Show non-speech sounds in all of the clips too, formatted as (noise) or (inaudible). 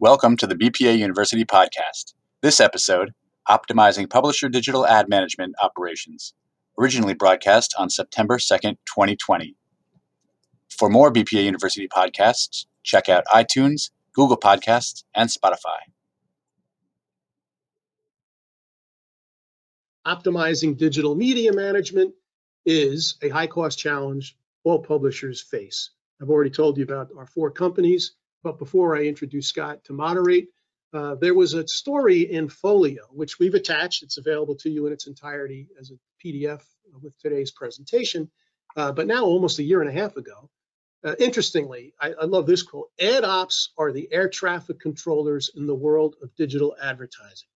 Welcome to the BPA University podcast. This episode, Optimizing Publisher Digital Ad Management Operations, originally broadcast on September 2nd, 2020. For more BPA University podcasts, check out iTunes, Google Podcasts, and Spotify. Optimizing digital media management is a high cost challenge all publishers face. I've already told you about our four companies but before I introduce Scott to moderate, uh, there was a story in Folio, which we've attached. It's available to you in its entirety as a PDF with today's presentation. Uh, but now, almost a year and a half ago, uh, interestingly, I, I, love this quote ad ops are the air traffic controllers in the world of digital advertising.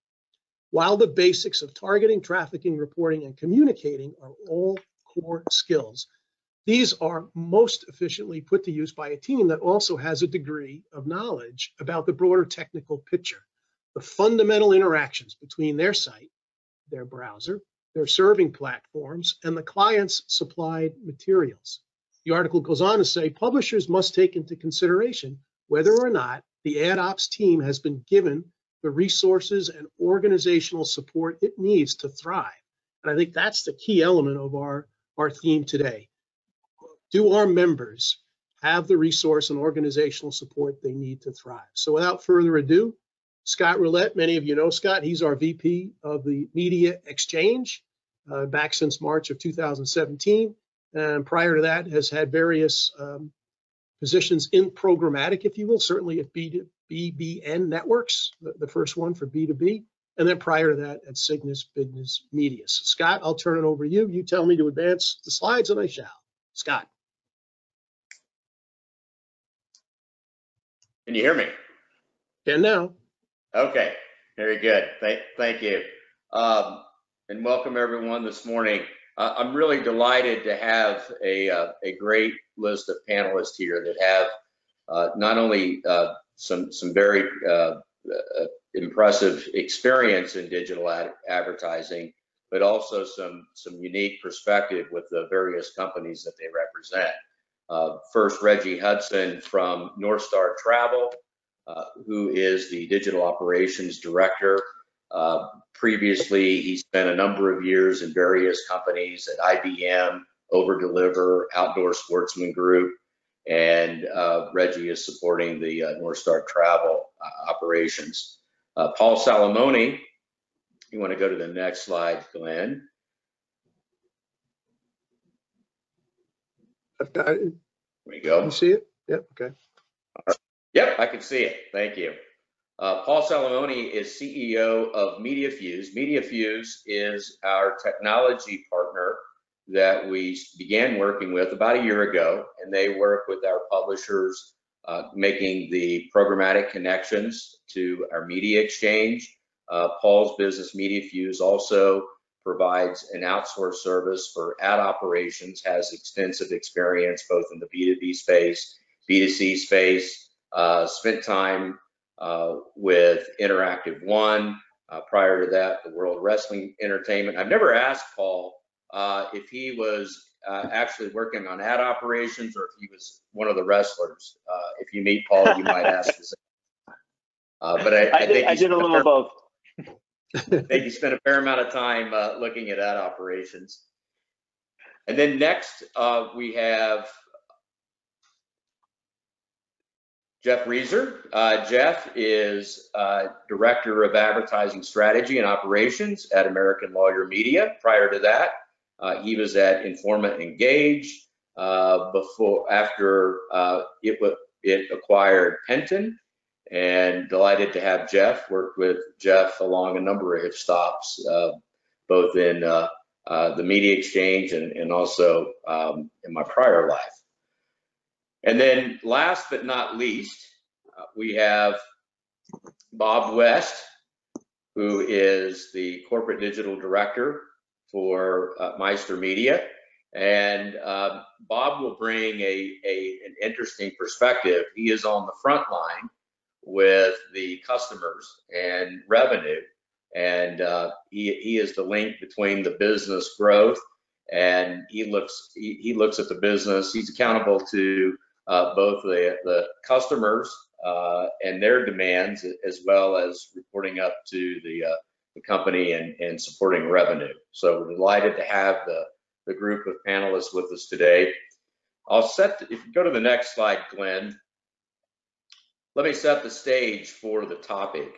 While the basics of targeting, trafficking, reporting, and communicating are all core skills, these are most efficiently put to use by a team that also has a degree of knowledge about the broader technical picture, the fundamental interactions between their site, their browser, their serving platforms, and the client's supplied materials. The article goes on to say publishers must take into consideration whether or not the ad ops team has been given the resources and organizational support it needs to thrive. And I think that's the key element of our, our theme today do our members have the resource and organizational support they need to thrive? So without further ado, Scott Roulette, many of you know Scott, he's our VP of the Media Exchange uh, back since March of 2017. And prior to that has had various um, positions in programmatic, if you will, certainly at B2, BBN Networks, the, the, first one for B2B. And then prior to that at Cygnus Business Media. So Scott, I'll turn it over to you. You tell me to advance the slides and I shall. Scott. Can you hear me? Can now. Okay, very good. Thank, thank you. Um, and welcome everyone this morning. Uh, I'm really delighted to have a, uh, a great list of panelists here that have uh, not only uh, some, some very uh, uh, impressive experience in digital ad advertising, but also some, some unique perspective with the various companies that they represent. Uh, first, Reggie Hudson from Northstar Travel, uh, who is the digital operations director. Uh, previously, he spent a number of years in various companies at IBM, Overdeliver, Outdoor Sportsman Group, and uh, Reggie is supporting the uh, Northstar Travel operations. Paul Salomone, you want to go to the next slide, Glenn. I've got it. There we go. You see it? Yep. Okay. Yep, I can see it. Thank you. Uh, Paul Salomone is CEO of MediaFuse. MediaFuse is our technology partner that we began working with about a year ago, and they work with our publishers, uh, making the programmatic connections to our media exchange. Uh, Paul's business, MediaFuse, also provides an outsourced service for ad operations, has extensive experience both in the B2B space, B2C space, uh, spent time uh, with Interactive One. Uh, prior to that, the World Wrestling Entertainment. I've never asked Paul uh, if he was uh, actually working on ad operations or if he was one of the wrestlers. Uh, if you meet Paul, you might ask the same. but I, I, I did, I did a little of both. (laughs) You spent a fair amount of time uh, looking at ad operations. And then next, uh, we have Jeff Rezer. Uh, Jeff is uh, Director of Advertising Strategy and Operations at American Lawyer Media. Prior to that, uh, he was at Informa Engage uh, before, after it, it acquired Penton and delighted to have Jeff work with Jeff along a number of his stops, uh, both in uh, uh, the media exchange and, and also um, in my prior life. And then last but not least, uh, we have Bob West, who is the corporate digital director for uh, Meister Media. And uh, Bob will bring a, a, an interesting perspective. He is on the front line with the customers and revenue. And uh, he, he is the link between the business growth and he looks he, he looks at the business. He's accountable to uh, both the, the customers uh, and their demands, as well as reporting up to the, uh, the company and, and supporting revenue. So we're delighted to have the, the group of panelists with us today. I'll set, if you go to the next slide, Glenn, let me set the stage for the topic.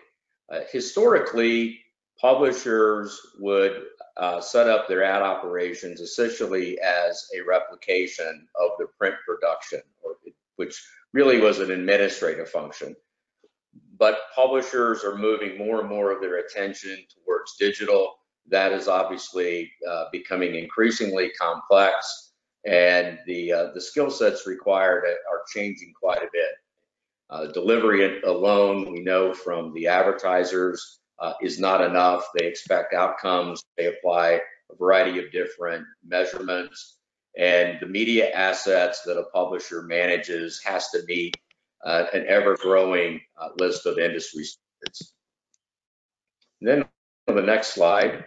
Uh, historically, publishers would uh, set up their ad operations essentially as a replication of the print production, or, which really was an administrative function. But publishers are moving more and more of their attention towards digital. That is obviously uh, becoming increasingly complex, and the uh, the skill sets required are changing quite a bit. Uh, delivery alone, we know from the advertisers, uh, is not enough. They expect outcomes. They apply a variety of different measurements. And the media assets that a publisher manages has to meet uh, an ever-growing uh, list of industry standards. And then on the next slide,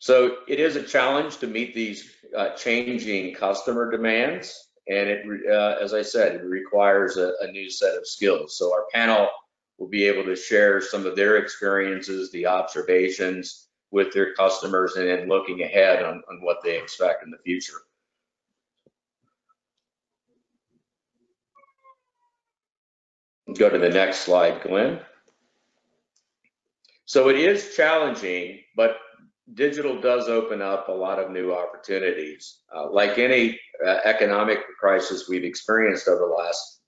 So it is a challenge to meet these uh, changing customer demands. And it, uh, as I said, it requires a, a, new set of skills. So our panel will be able to share some of their experiences, the observations with their customers, and then looking ahead on, on what they expect in the future. Go to the next slide, Glenn. So it is challenging, but digital does open up a lot of new opportunities. Uh, like any uh, economic crisis we've experienced over the last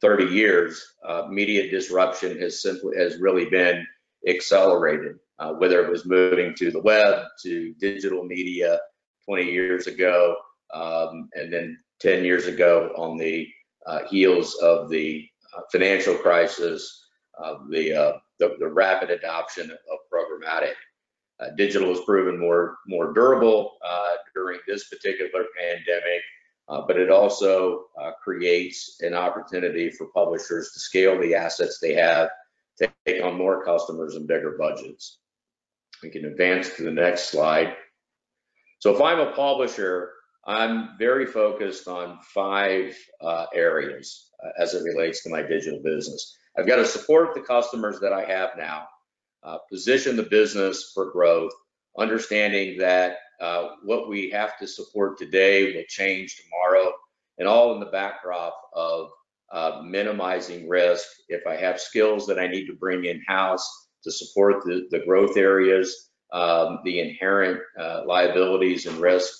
30 years, uh, media disruption has simply has really been accelerated. Uh, whether it was moving to the web, to digital media 20 years ago, um, and then 10 years ago on the uh, heels of the uh, financial crisis, the, the, the rapid adoption of programmatic. Uh, digital has proven more more durable uh, during this particular pandemic, uh, but it also uh, creates an opportunity for publishers to scale the assets they have, to take on more customers and bigger budgets. We can advance to the next slide. So if I'm a publisher, I'm very focused on five uh, areas uh, as it relates to my digital business. I've got to support the customers that I have now uh, position the business for growth, understanding that uh, what we have to support today will change tomorrow, and all in the backdrop of uh, minimizing risk. If I have skills that I need to bring in house to support the, the growth areas, um, the inherent uh, liabilities and risk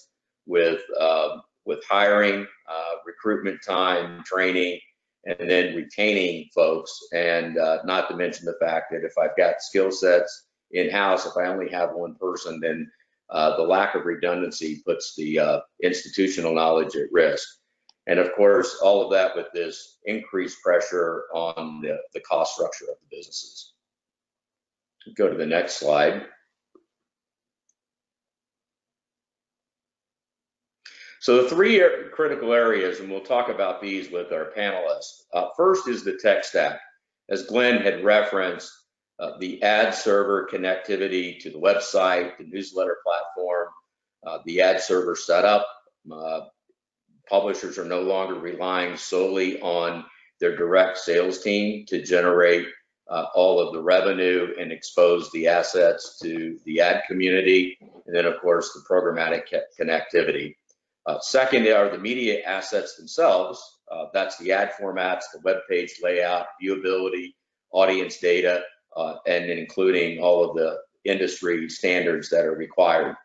with um, with hiring, uh, recruitment time, training, and then retaining folks, and uh, not to mention the fact that if I've got skill sets in house, if I only have one person, then uh, the lack of redundancy puts the uh, institutional knowledge at risk. And of course, all of that with this increased pressure on the, the cost structure of the businesses. Go to the next slide. So the three critical areas, and we'll talk about these with our panelists. Uh, first is the tech stack. As Glenn had referenced, uh, the ad server connectivity to the website, the newsletter platform, uh, the ad server setup. Uh, publishers are no longer relying solely on their direct sales team to generate uh, all of the revenue and expose the assets to the ad community. And then, of course, the programmatic connectivity. Uh, second are the media assets themselves. Uh, that's the ad formats, the web page layout, viewability, audience data, uh, and including all of the industry standards that are required.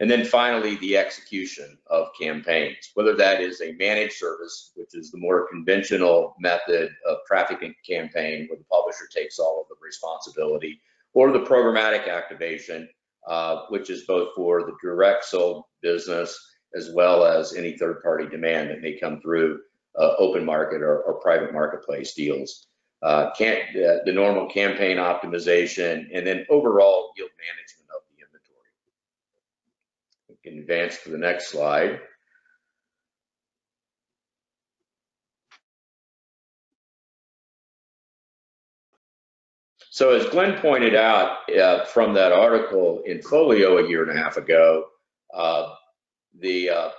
And then finally, the execution of campaigns, whether that is a managed service, which is the more conventional method of trafficking campaign where the publisher takes all of the responsibility, or the programmatic activation, uh, which is both for the direct sold business as well as any third-party demand that may come through uh, open market or, or, private marketplace deals. Uh, can't, uh, the normal campaign optimization, and then overall yield management of the inventory. We can advance to the next slide. So as Glenn pointed out uh, from that article in Folio a year and a half ago, uh, the uh,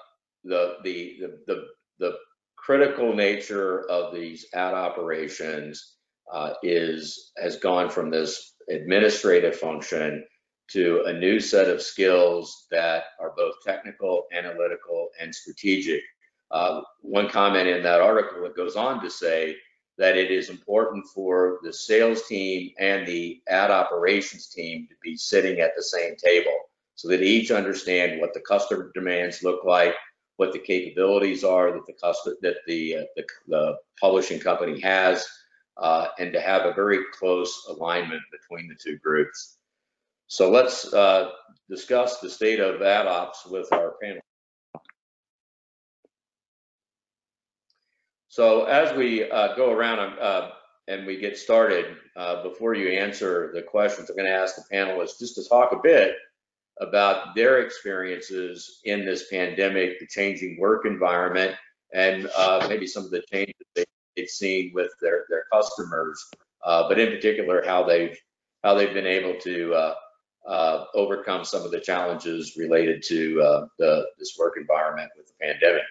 the, the, the, the, the critical nature of these ad operations uh, is, has gone from this administrative function to a new set of skills that are both technical, analytical, and strategic. Uh, one comment in that article, it goes on to say that it is important for the sales team and the ad operations team to be sitting at the same table so that each understand what the customer demands look like, what the capabilities are that the customer, that the, uh, the, the publishing company has, uh, and to have a very close alignment between the two groups. So let's uh, discuss the state of ad ops with our panel. So as we uh, go around uh, and we get started, uh, before you answer the questions, I'm going to ask the panelists just to talk a bit about their experiences in this pandemic, the changing work environment, and uh, maybe some of the changes they've seen with their, their customers, uh, but in particular, how they've how they've been able to uh, uh, overcome some of the challenges related to uh, the, this work environment with the pandemic.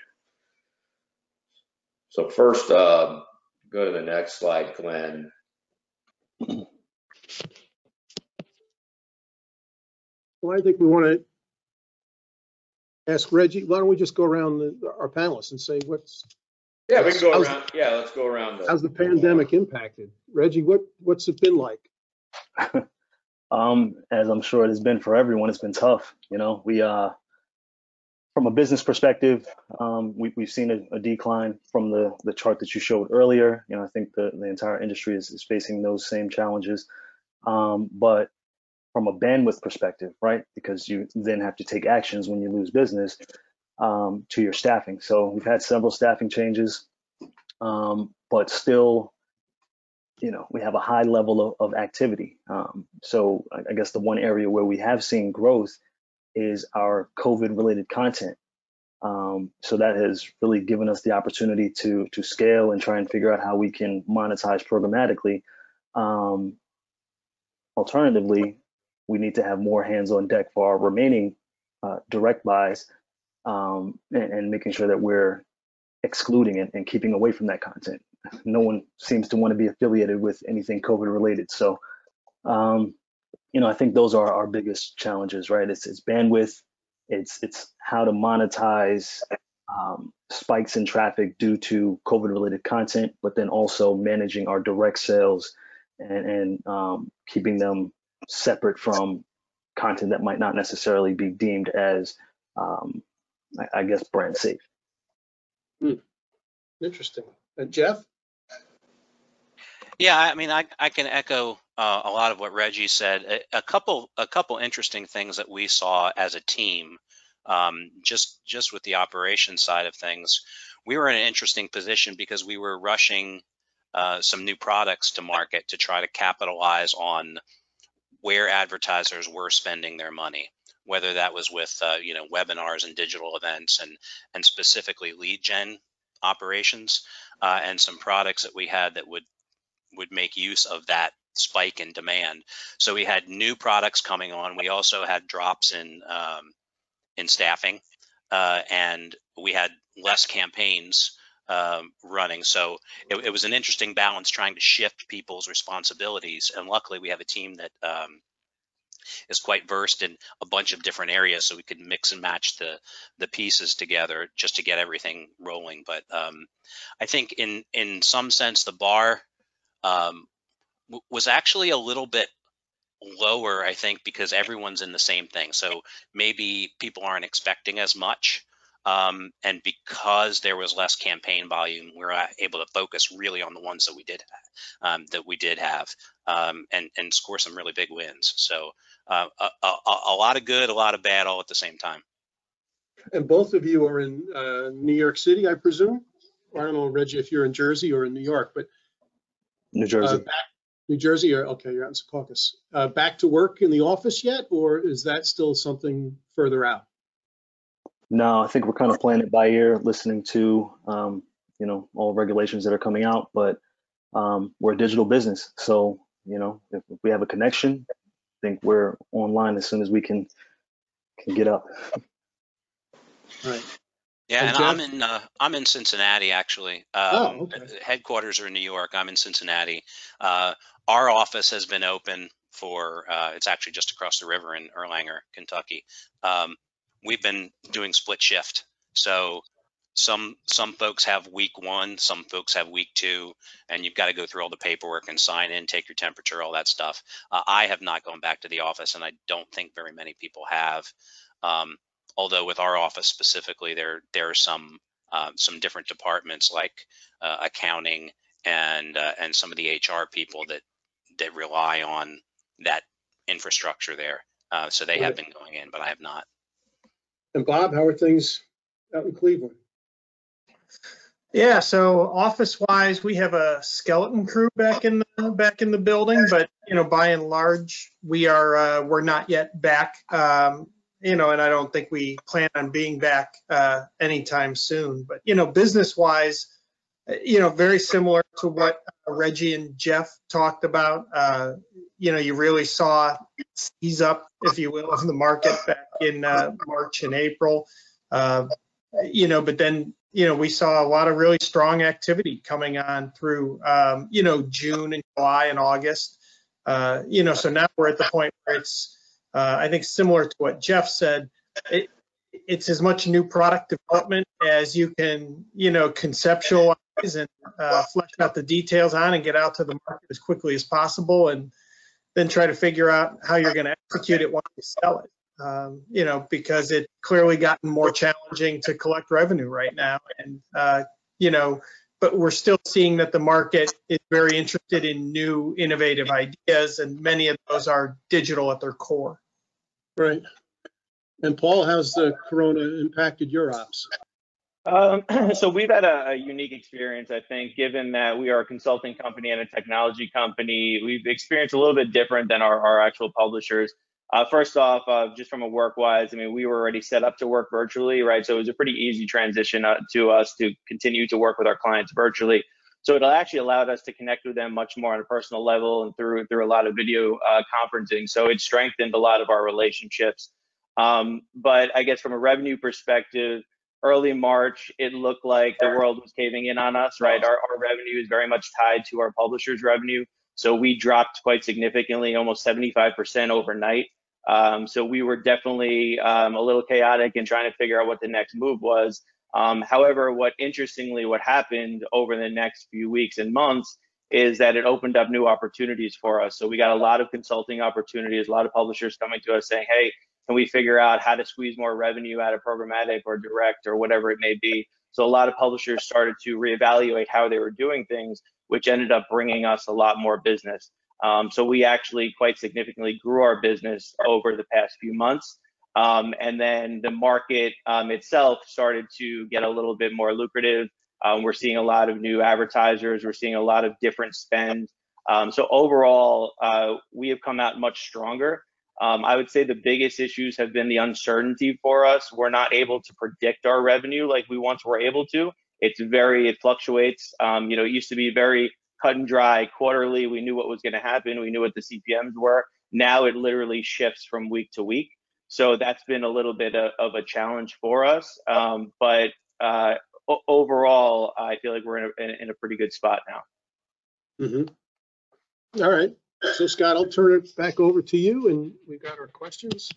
So first, um, go to the next slide, Glenn. Well, I think we want to ask Reggie, why don't we just go around the, our panelists and say what's, Yeah, we can go How's- around. Yeah, let's go around. the- how's the pandemic impacted? Reggie, what, what's it been like? (laughs) Um, as I'm sure it has been for everyone, it's been tough. You know, we uh, from a business perspective, um, we, we've seen a, a decline from the the chart that you showed earlier. You know, I think the the entire industry is, is facing those same challenges. Um, but from a bandwidth perspective, right? Because you then have to take actions when you lose business um, to your staffing. So we've had several staffing changes, um, but still you know, we have a high level of, of activity. Um, so I, guess the one area where we have seen growth is our COVID related content. Um, so that has really given us the opportunity to to scale and try and figure out how we can monetize programmatically. Um, alternatively, we need to have more hands on deck for our remaining uh, direct buys um, and, and making sure that we're excluding it and keeping away from that content no one seems to want to be affiliated with anything COVID related. So, um, you know, I think those are our biggest challenges, right? It's, it's bandwidth, it's it's how to monetize um, spikes in traffic due to COVID related content, but then also managing our direct sales and, and um, keeping them separate from content that might not necessarily be deemed as, um, I, I guess, brand safe. Interesting. And Jeff? Yeah, I mean, I, I can echo uh, a lot of what Reggie said. A, a, couple a couple interesting things that we saw as a team, um, just just with the operation side of things, we were in an interesting position because we were rushing uh, some new products to market to try to capitalize on where advertisers were spending their money, whether that was with uh, you know webinars and digital events and and specifically lead gen operations uh, and some products that we had that would would make use of that spike in demand. So we had new products coming on. We also had drops in um, in staffing, uh, and we had less campaigns um, running. So it, it, was an interesting balance trying to shift people's responsibilities. And luckily, we have a team that um, is quite versed in a bunch of different areas, so we could mix and match the the pieces together just to get everything rolling. But um, I think in in some sense, the bar um, was actually a little bit lower, I think, because everyone's in the same thing. So maybe people aren't expecting as much. Um, and because there was less campaign volume, we were able to focus really on the ones that we did um, that we did have um, and and score some really big wins. So uh, a, a, a, lot of good, a lot of bad, all at the same time. And both of you are in uh, New York City, I presume. I don't know, Reggie, if you're in Jersey or in New York, but New uh, Jersey. back, New Jersey, or okay, you're out in Secaucus. Uh, back to work in the office yet, or is that still something further out? No, I think we're kind of playing it by ear, listening to um, you know all regulations that are coming out. But um, we're a digital business, so you know if we have a connection, I think we're online as soon as we can can get up. Right. Yeah, And and I'm in uh, I'm in Cincinnati actually. Oh, Um, okay. Headquarters are in New York. I'm in Cincinnati. Uh, our office has been open for uh, it's actually just across the river in Erlanger, Kentucky. Um, we've been doing split shift, so some some folks have week one, some folks have week two, and you've got to go through all the paperwork and sign in, take your temperature, all that stuff. Uh, I have not gone back to the office, and I don't think very many people have. Um, although with our office specifically, there there are some um, some different departments like uh, accounting and uh, and some of the HR people that that rely on that infrastructure there. Uh, so they have been going in, but I have not. And Bob, how are things out in Cleveland? Yeah, so office wise, we have a skeleton crew back in the back in the building, but you know, by and large, we are uh, we're not yet back. Um, you know, and I don't think we plan on being back uh, anytime soon. But you know, business wise, you know, very similar to what uh, Reggie and Jeff talked about. Uh, you know, you really saw ease up, if you will, of the market back in uh, March and April. Uh, you know, but then you know, we saw a lot of really strong activity coming on through, um, you know, June and July and August. Uh, you know, so now we're at the point where it's, uh, I think, similar to what Jeff said. It, it's as much new product development as you can, you know, conceptualize and uh, flesh out the details on and get out to the market as quickly as possible, and then try to figure out how you're going to execute it once you sell it um, you know, because it clearly gotten more challenging to collect revenue right now. And, uh, you know, but we're still seeing that the market is very interested in new innovative ideas, and many of those are digital at their core. Right. And Paul, how's the corona impacted your ops? Um, (clears throat) so we've had a, a unique experience, I think, given that we are a consulting company and a technology company. We've experienced a little bit different than our, our actual publishers. Uh, first off, uh, just from a work wise, I mean, we were already set up to work virtually, right? So it was a pretty easy transition uh, to us to continue to work with our clients virtually. So it actually allowed us to connect with them much more on a personal level and through through a lot of video uh, conferencing. So it strengthened a lot of our relationships. Um, but I guess from a revenue perspective, early March, it looked like the world was caving in on us, right? Our, our revenue is very much tied to our publishers' revenue. So we dropped quite significantly, almost 75% overnight. Um, so we were definitely um, a little chaotic in trying to figure out what the next move was. Um, however, what interestingly, what happened over the next few weeks and months is that it opened up new opportunities for us. So we got a lot of consulting opportunities, a lot of publishers coming to us saying, "Hey, can we figure out how to squeeze more revenue out of programmatic or direct or whatever it may be?" So a lot of publishers started to reevaluate how they were doing things, which ended up bringing us a lot more business. Um, so we actually quite significantly grew our business over the past few months. Um, and then the market um, itself started to get a little bit more lucrative. Um, we're seeing a lot of new advertisers. We're seeing a lot of different spend. Um, so overall, uh, we have come out much stronger. Um, I would say the biggest issues have been the uncertainty for us. We're not able to predict our revenue like we once were able to. It's very, it fluctuates. you know, it used to be very cut and dry quarterly. We knew what was going to happen. We knew what the CPMs were. Now it literally shifts from week to week. So that's been a little bit of, of a challenge for us. Um, but uh, overall, I feel like we're in a, in a pretty good spot now. Mm-hmm. All right. So Scott, I'll turn it back over to you and we've got our questions.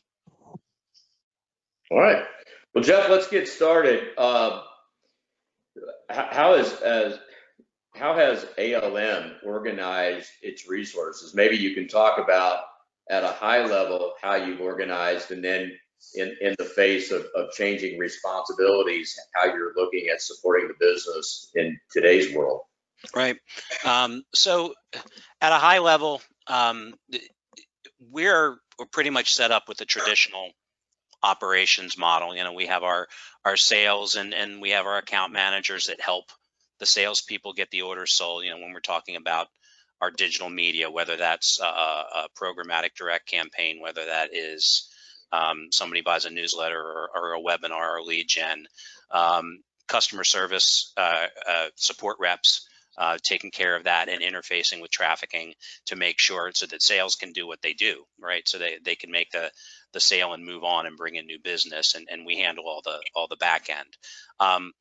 All right. Well, Jeff, let's get started. Uh, how is as how has ALM organized its resources? Maybe you can talk about at a high level how you've organized and then in, in the face of, of changing responsibilities, how you're looking at supporting the business in today's world. Right. Um, so at a high level, um, we're, pretty much set up with the traditional operations model. You know, we have our, our sales and, and we have our account managers that help the salespeople get the orders sold. You know, when we're talking about our digital media, whether that's a, a programmatic direct campaign, whether that is um, somebody buys a newsletter or, or, a webinar or lead gen, um, customer service uh, uh, support reps. Uh, taking care of that and interfacing with trafficking to make sure so that sales can do what they do, right? So they, they can make the the sale and move on and bring in new business, and, and we handle all the all the back end. Um,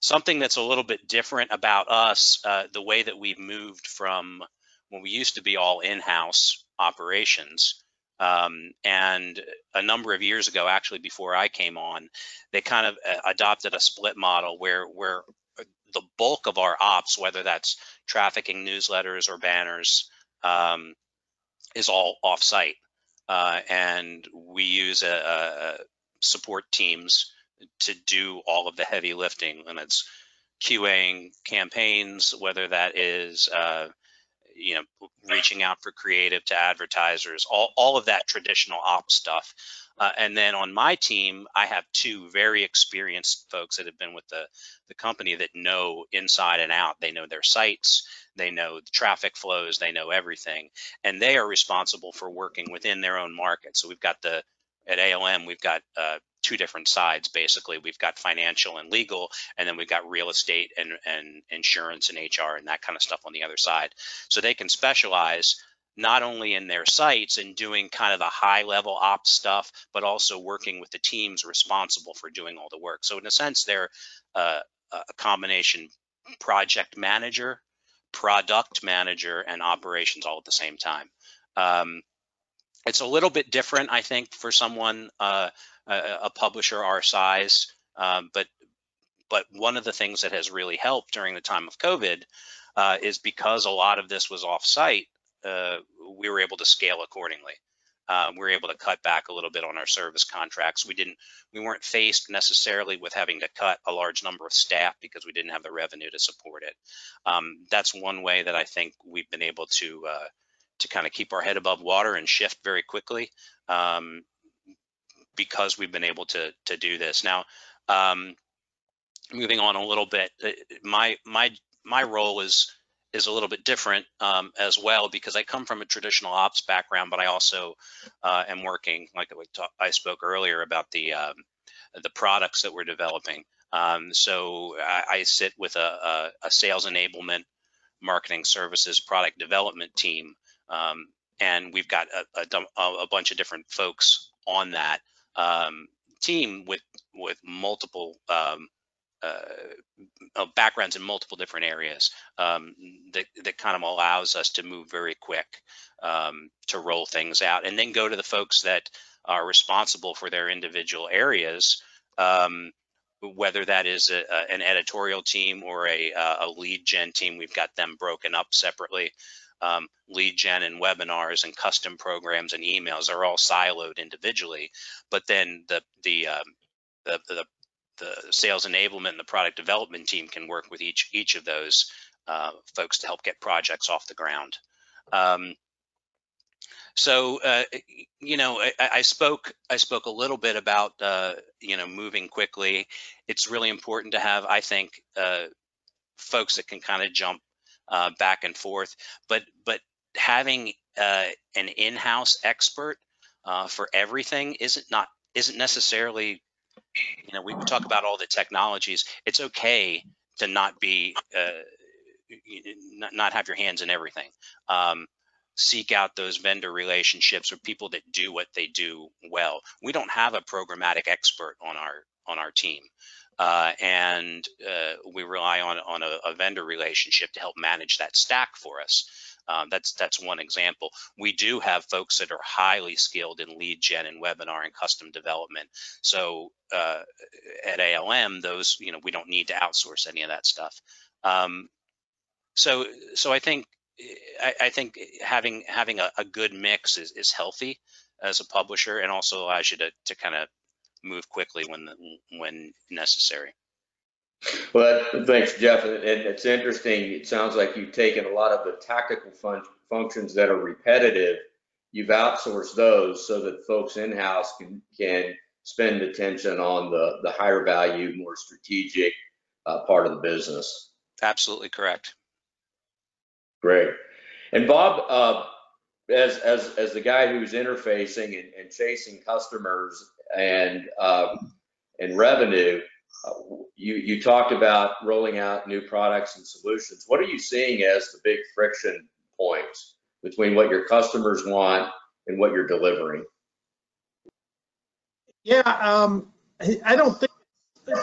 something that's a little bit different about us, uh, the way that we've moved from when we used to be all in-house operations. Um, and a number of years ago, actually before I came on, they kind of uh, adopted a split model where where the bulk of our ops, whether that's trafficking newsletters or banners, um, is all offsite. Uh, and we use a, a support teams to do all of the heavy lifting, and it's QAing campaigns, whether that is uh, you know reaching out for creative to advertisers, all all of that traditional ops stuff. Uh, and then on my team, I have two very experienced folks that have been with the, the company that know inside and out. They know their sites, they know the traffic flows, they know everything, and they are responsible for working within their own market. So we've got the at ALM, we've got uh, two different sides basically. We've got financial and legal, and then we've got real estate and, and insurance and HR and that kind of stuff on the other side. So they can specialize not only in their sites and doing kind of the high level ops stuff, but also working with the teams responsible for doing all the work. So in a sense, they're uh, a combination project manager, product manager, and operations all at the same time. Um, it's a little bit different, I think, for someone, uh, a, a, publisher our size, um, but but one of the things that has really helped during the time of COVID uh, is because a lot of this was off-site, uh, we were able to scale accordingly. Uh, we were able to cut back a little bit on our service contracts. We didn't, we weren't faced necessarily with having to cut a large number of staff because we didn't have the revenue to support it. Um, that's one way that I think we've been able to uh, to kind of keep our head above water and shift very quickly um, because we've been able to to do this. Now, um, moving on a little bit, uh, my my my role is is a little bit different um, as well because I come from a traditional ops background, but I also uh, am working, like I spoke earlier about the um, the products that we're developing. Um, so I, I, sit with a, a, a, sales enablement, marketing services, product development team, um, and we've got a, a, bunch of different folks on that um, team with with multiple um, uh, backgrounds in multiple different areas um, that, that kind of allows us to move very quick um, to roll things out and then go to the folks that are responsible for their individual areas um, whether that is a, a, an editorial team or a, a, lead gen team we've got them broken up separately. Um, lead gen and webinars and custom programs and emails are all siloed individually but then the the um, the, the, the sales enablement and the product development team can work with each each of those uh, folks to help get projects off the ground. Um, so uh, you know, I, I, spoke I spoke a little bit about uh, you know moving quickly. It's really important to have, I think, uh, folks that can kind of jump uh, back and forth. But but having uh, an in-house expert for everything isn't not isn't necessarily you know, we talk about all the technologies. It's okay to not be, uh, not, not have your hands in everything. Um, seek out those vendor relationships or people that do what they do well. We don't have a programmatic expert on our on our team. Uh, and uh, we rely on on a, a, vendor relationship to help manage that stack for us. Um, that's that's one example. We do have folks that are highly skilled in lead gen and webinar and custom development. So uh, at ALM, those you know we don't need to outsource any of that stuff. Um, so so I think I, I think having having a, a good mix is, is healthy as a publisher and also allows you to to kind of move quickly when when necessary. Well, thanks, Jeff. And it's interesting. It sounds like you've taken a lot of the tactical fun functions that are repetitive. You've outsourced those so that folks in-house can can spend attention on the the higher value, more strategic uh, part of the business. Absolutely correct. Great. And Bob, uh, as as as the guy who's interfacing and, and chasing customers and um, and revenue, uh, you you talked about rolling out new products and solutions. What are you seeing as the big friction points between what your customers want and what you're delivering? Yeah, um, I I don't think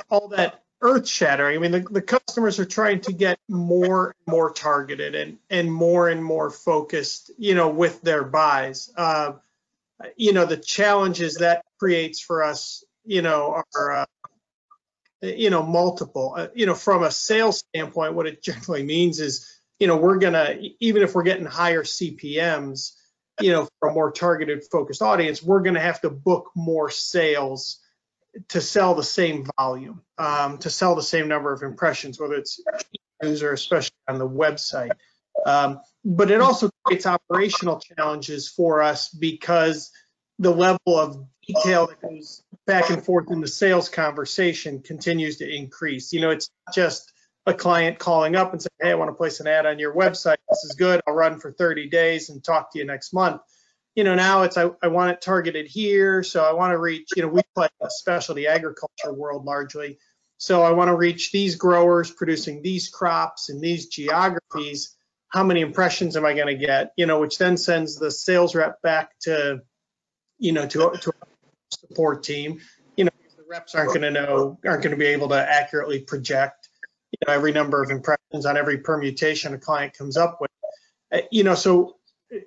all that earth shattering. I mean, the, the customers are trying to get more and more targeted and, and more and more focused, you know, with their buys. Uh, you know, the challenges that creates for us, you know, are, uh, you know, multiple. Uh, you know, from a sales standpoint, what it generally means is, you know, we're gonna, even if we're getting higher CPMs, you know, for a more targeted, focused audience, we're gonna have to book more sales to sell the same volume, um, to sell the same number of impressions, whether it's or especially on the website. Um, but it also creates operational challenges for us because the level of detail that goes back and forth in the sales conversation continues to increase. You know, it's just a client calling up and saying, hey, I want to place an ad on your website. This is good. I'll run for 30 days and talk to you next month you know, now it's I, I want it targeted here. So I want to reach, you know, we play a specialty agriculture world largely. So I want to reach these growers producing these crops in these geographies. How many impressions am I going to get? You know, which then sends the sales rep back to, you know, to, to a support team. You know, the reps aren't going to know, aren't going to be able to accurately project, you know, every number of impressions on every permutation a client comes up with. Uh, You know, so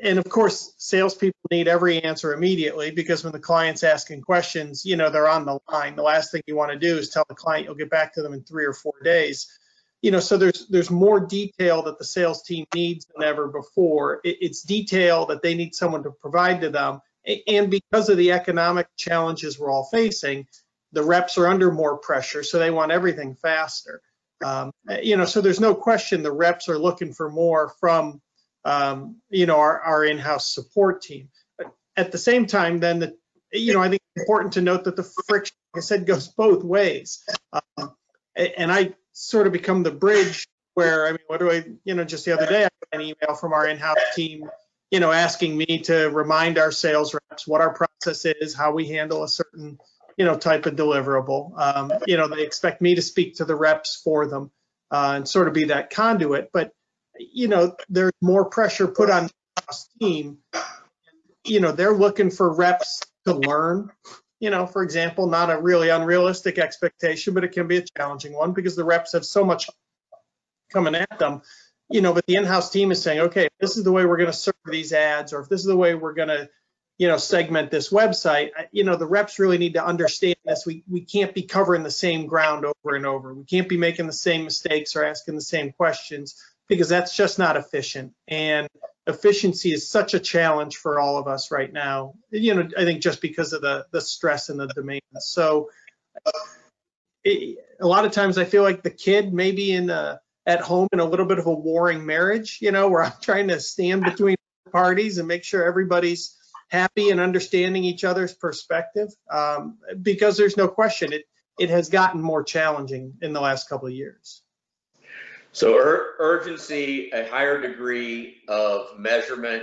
and of course, salespeople need every answer immediately because when the client's asking questions, you know, they're on the line. The last thing you want to do is tell the client you'll get back to them in three or four days. You know, so there's there's more detail that the sales team needs than ever before. It, it's detail that they need someone to provide to them. And because of the economic challenges we're all facing, the reps are under more pressure, so they want everything faster. Um, you know, so there's no question the reps are looking for more from um, you know, our, our in-house support team. But at the same time, then the, you know, I think it's important to note that the friction, like I said, goes both ways. Um, and I sort of become the bridge where, I mean, what do I, you know, just the other day, I got an email from our in-house team, you know, asking me to remind our sales reps what our process is, how we handle a certain, you know, type of deliverable. Um, you know, they expect me to speak to the reps for them uh, and sort of be that conduit. But you know, there's more pressure put on the team. You know, they're looking for reps to learn. You know, for example, not a really unrealistic expectation, but it can be a challenging one because the reps have so much coming at them. You know, but the in-house team is saying, okay, this is the way we're going to serve these ads, or if this is the way we're going to, you know, segment this website. You know, the reps really need to understand this. We we can't be covering the same ground over and over. We can't be making the same mistakes or asking the same questions because that's just not efficient. And efficiency is such a challenge for all of us right now. You know, I think just because of the the stress and the demand. So it, a lot of times I feel like the kid maybe in a, at home in a little bit of a warring marriage, you know, where I'm trying to stand between parties and make sure everybody's happy and understanding each other's perspective. Um, because there's no question it it has gotten more challenging in the last couple of years. So ur- urgency, a higher degree of measurement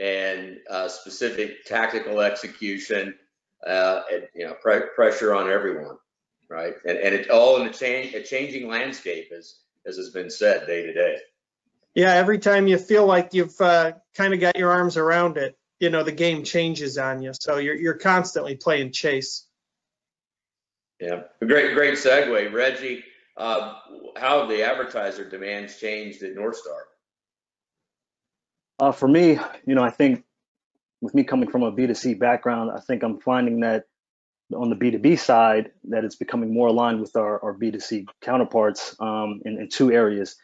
and uh, specific tactical execution, uh, and, you know, pre- pressure on everyone, right? And, and it all in a change, a changing landscape as, as has been said day to day. Yeah, every time you feel like you've uh, kind of got your arms around it, you know, the game changes on you. So you're, you're constantly playing chase. Yeah, great, great segue. Reggie, uh, how have the advertiser demands changed at Northstar? Uh, for me, you know, I think with me coming from a B2C background, I think I'm finding that on the B2B side, that it's becoming more aligned with our, our B2C counterparts um, in, in two areas.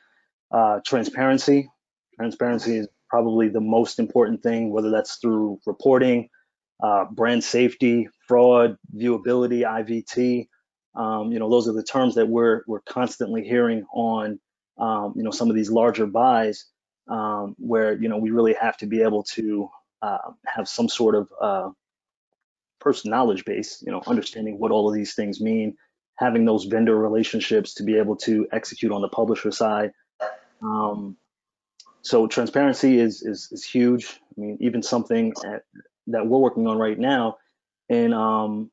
Uh, transparency. Transparency is probably the most important thing, whether that's through reporting, uh, brand safety, fraud, viewability, IVT. Um, you know, those are the terms that we're we're constantly hearing on, um, you know, some of these larger buys, um, where you know we really have to be able to uh, have some sort of person knowledge base, you know, understanding what all of these things mean, having those vendor relationships to be able to execute on the publisher side. Um, so transparency is, is is huge. I mean, even something at, that we're working on right now, and um,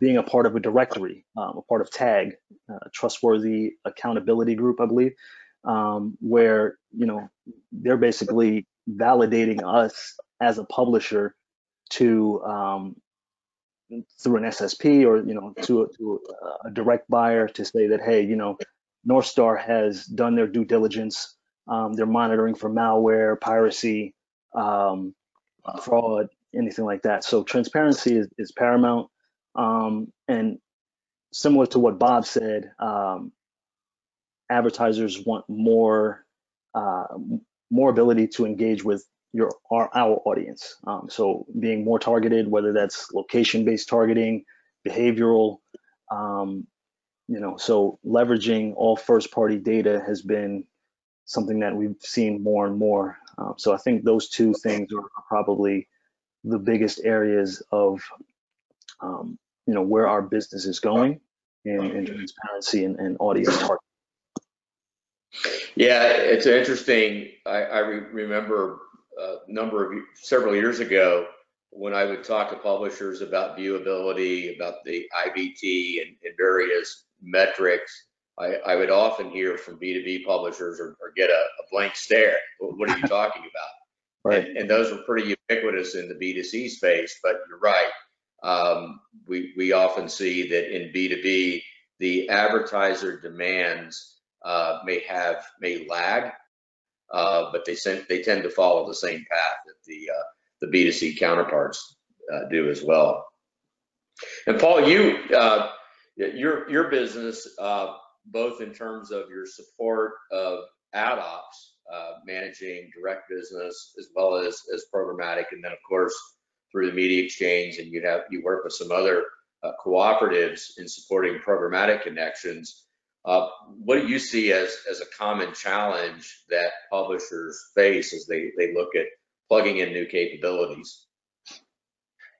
being a part of a directory, um, a part of TAG, Trustworthy Accountability Group, I believe, um, where you know they're basically validating us as a publisher to um, through an SSP or you know to a, to a direct buyer to say that hey, you know, Northstar has done their due diligence. Um, they're monitoring for malware, piracy, um, fraud, anything like that. So transparency is, is paramount. Um, and similar to what Bob said, um, advertisers want more uh, more ability to engage with your our, our audience. Um, so being more targeted, whether that's location-based targeting, behavioral, um, you know, so leveraging all first-party data has been something that we've seen more and more. Um, so I think those two things are probably the biggest areas of, um, you know, where our business is going in, in transparency and, and audience targeting. Yeah, it's interesting. I, I re- remember a number of several years ago when I would talk to publishers about viewability, about the IVT and, and various metrics. I, I, would often hear from B2B publishers or, or get a, a, blank stare. What are you talking about? Right. And, and, those were pretty ubiquitous in the B2C space, but you're right. Um, we, we often see that in B2B, the advertiser demands uh, may have may lag, uh, but they they tend to follow the same path that the uh, the B2C counterparts uh, do as well. And Paul, you uh, your your business, uh, both in terms of your support of ad ops, managing direct business as well as as programmatic, and then of course through the media exchange, and you have you work with some other cooperatives in supporting programmatic connections. Uh, what do you see as, as a common challenge that publishers face as they, they look at plugging in new capabilities?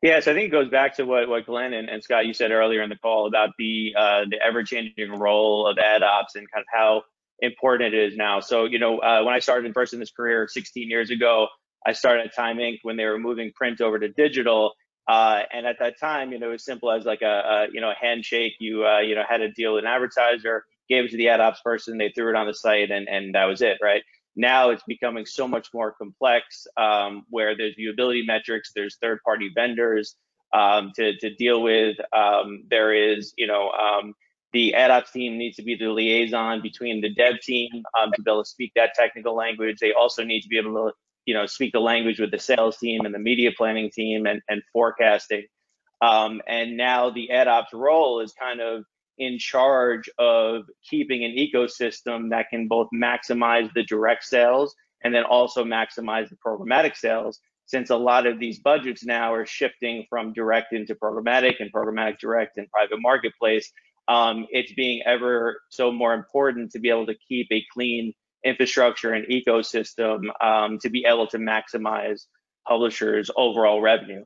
Yes, I think it goes back to what, what Glenn and, and Scott you said earlier in the call about the uh, the ever changing role of ad ops and kind of how important it is now. So you know, uh, when I started in first in this career 16 years ago, I started at Time Inc. when they were moving print over to digital, uh, and at that time, you know, it was simple as like a, a you know handshake. You uh, you know had a deal with an advertiser, gave it to the ad ops person, they threw it on the site, and and that was it, right? Now it's becoming so much more complex, um, where there's viewability metrics, there's third-party vendors um, to to deal with. Um, there is, you know, um, the ad ops team needs to be the liaison between the dev team um, to be able to speak that technical language. They also need to be able to you know, speak the language with the sales team and the media planning team and, and forecasting. Um, and now the ad ops role is kind of in charge of keeping an ecosystem that can both maximize the direct sales and then also maximize the programmatic sales since a lot of these budgets now are shifting from direct into programmatic and programmatic direct and private marketplace um, it's being ever so more important to be able to keep a clean infrastructure and ecosystem um, to be able to maximize publishers' overall revenue.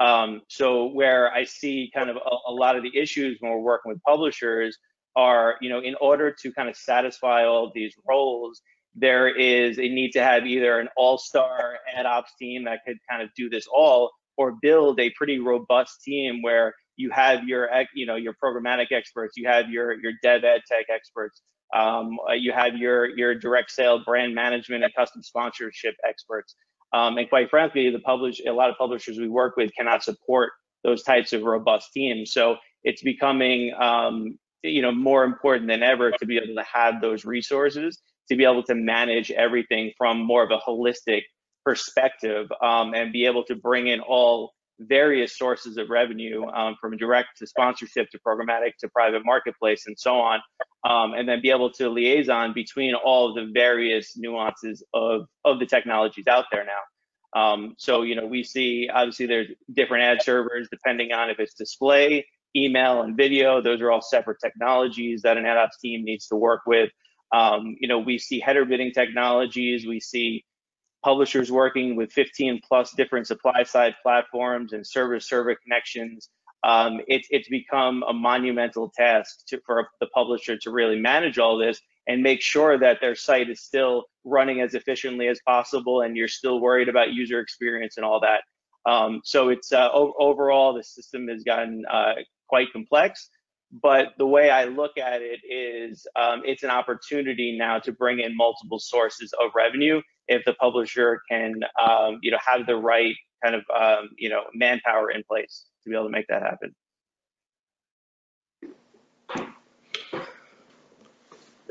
Um, so where I see kind of a, a, lot of the issues when we're working with publishers are, you know, in order to kind of satisfy all these roles, there is a need to have either an all-star ad ops team that could kind of do this all, or build a pretty robust team where you have your, you know, your programmatic experts, you have your your dev ed tech experts, um, you have your your direct sale, brand management, and custom sponsorship experts. Um, and quite frankly, the publish a lot of publishers we work with cannot support those types of robust teams. So it's becoming um, you know more important than ever to be able to have those resources to be able to manage everything from more of a holistic perspective um, and be able to bring in all various sources of revenue um, from direct to sponsorship to programmatic to private marketplace and so on um, and then be able to liaison between all of the various nuances of of the technologies out there now. Um, so you know we see obviously there's different ad servers depending on if it's display email and video. Those are all separate technologies that an ad ops team needs to work with. Um, you know we see header bidding technologies. We see publishers working with 15 plus different supply side platforms and server server connections. Um, it, it's become a monumental task to, for the publisher to really manage all this and make sure that their site is still running as efficiently as possible and you're still worried about user experience and all that. Um, so it's uh, overall, the system has gotten uh, quite complex. But the way I look at it is um, it's an opportunity now to bring in multiple sources of revenue if the publisher can, um, you know, have the right kind of, um, you know, manpower in place. to be able to make that happen.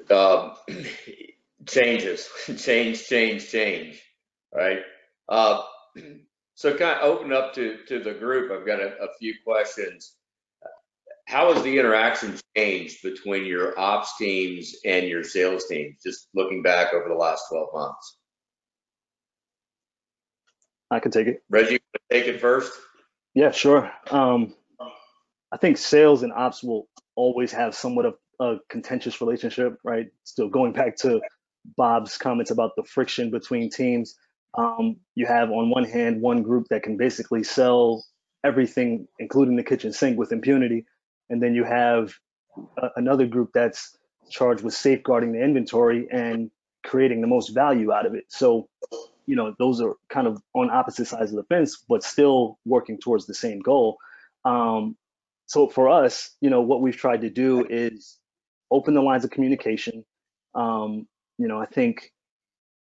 Uh, (clears throat) changes, (laughs) change, change, change, right? Uh, so kind of open up to, to the group. I've got a, a few questions. How has the interaction changed between your ops teams and your sales teams, just looking back over the last 12 months? I can take it. Reggie, take it first. Yeah, sure. Um, I think sales and ops will always have somewhat of a contentious relationship, right? Still going back to Bob's comments about the friction between teams. Um, you have on one hand one group that can basically sell everything, including the kitchen sink, with impunity, and then you have a, another group that's charged with safeguarding the inventory and creating the most value out of it. So, you know, those are kind of on opposite sides of the fence, but still working towards the same goal. Um, so for us, you know, what we've tried to do is open the lines of communication. Um, you know, I think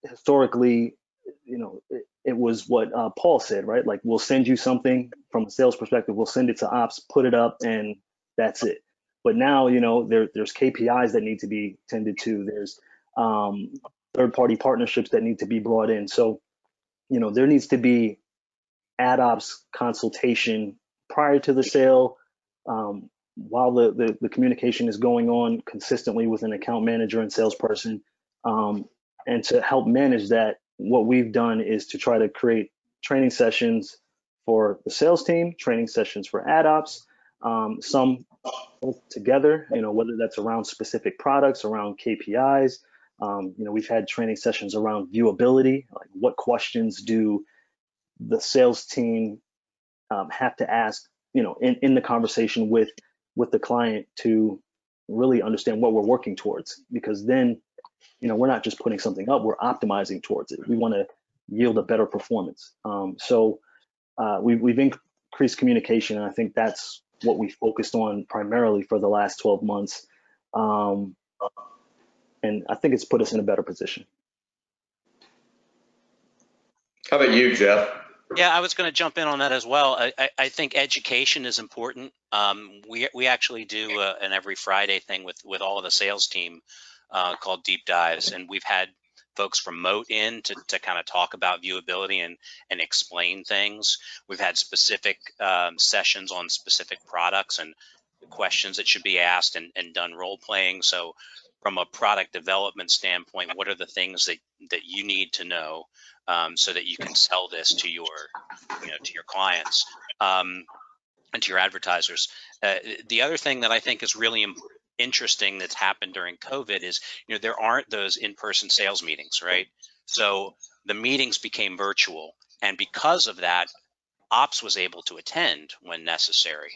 historically, you know, it, it was what uh, Paul said, right? Like, we'll send you something from a sales perspective, we'll send it to ops, put it up, and that's it. But now, you know, there, there's KPIs that need to be tended to. There's um, third-party partnerships that need to be brought in. So, you know, there needs to be ad ops consultation prior to the sale, um, while the, the, the communication is going on consistently with an account manager and salesperson. Um, and to help manage that, what we've done is to try to create training sessions for the sales team, training sessions for ad ops, um, some together, you know, whether that's around specific products, around KPIs. Um, you know, we've had training sessions around viewability, like what questions do the sales team um, have to ask, you know, in, in the conversation with with the client to really understand what we're working towards. Because then you know we're not just putting something up we're optimizing towards it. We want to yield a better performance. Um, so uh, we, we've increased communication and i think that's what we focused on primarily for the last 12 months. Um, and i think it's put us in a better position How about you, Jeff? Yeah, I was going to jump in on that as well. I, I, I think education is important. Um, we we actually do uh, an every Friday thing with with all of the sales team uh, called deep dives, and we've had folks from Moat in to, to kind of talk about viewability and and explain things. We've had specific um, sessions on specific products and questions that should be asked and, and done role playing. So from a product development standpoint, what are the things that that you need to know um, so that you can sell this to your you know to your clients um, and to your advertisers. Uh, the other thing that I think is really interesting that's happened during COVID is you know there aren't those in-person sales meetings, right? So the meetings became virtual, and because of that, ops was able to attend when necessary,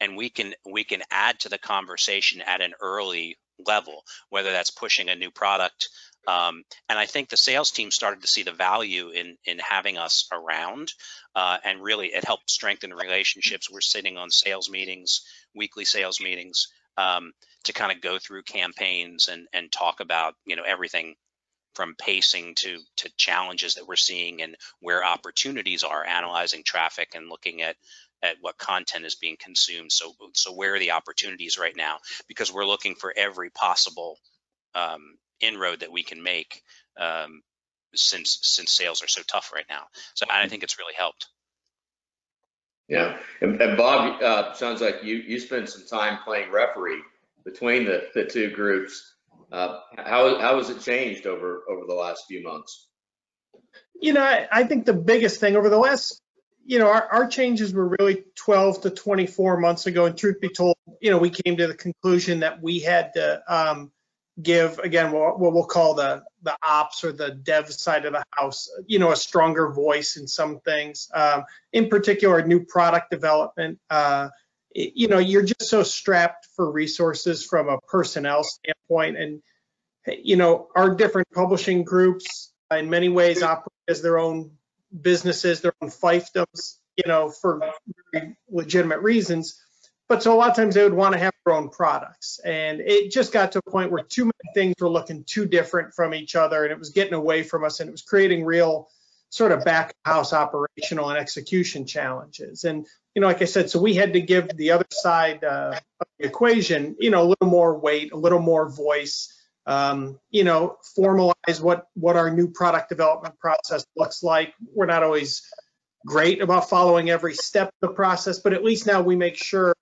and we can we can add to the conversation at an early level, whether that's pushing a new product um, and I think the sales team started to see the value in in having us around, uh, and really it helped strengthen relationships. We're sitting on sales meetings, weekly sales meetings, um, to kind of go through campaigns and and talk about you know everything from pacing to to challenges that we're seeing and where opportunities are, analyzing traffic and looking at at what content is being consumed. So so where are the opportunities right now? Because we're looking for every possible um, inroad that we can make um, since since sales are so tough right now. So I think it's really helped. Yeah, and, and Bob, uh, sounds like you you spent some time playing referee between the, the two groups. Uh, how how has it changed over over the last few months? You know, I, I think the biggest thing over the last, you know, our, our changes were really 12 to 24 months ago. And truth be told, you know, we came to the conclusion that we had to um, give again what, what we'll call the the ops or the dev side of the house you know a stronger voice in some things um, in particular new product development uh, you know you're just so strapped for resources from a personnel standpoint and you know our different publishing groups in many ways operate as their own businesses their own fiefdoms you know for legitimate reasons but so a lot of times they would want to have their own products. And it just got to a point where too many things were looking too different from each other and it was getting away from us and it was creating real sort of back house operational and execution challenges. And you know, like I said, so we had to give the other side uh, of the equation, you know, a little more weight, a little more voice, um, you know, formalize what what our new product development process looks like. We're not always great about following every step of the process, but at least now we make sure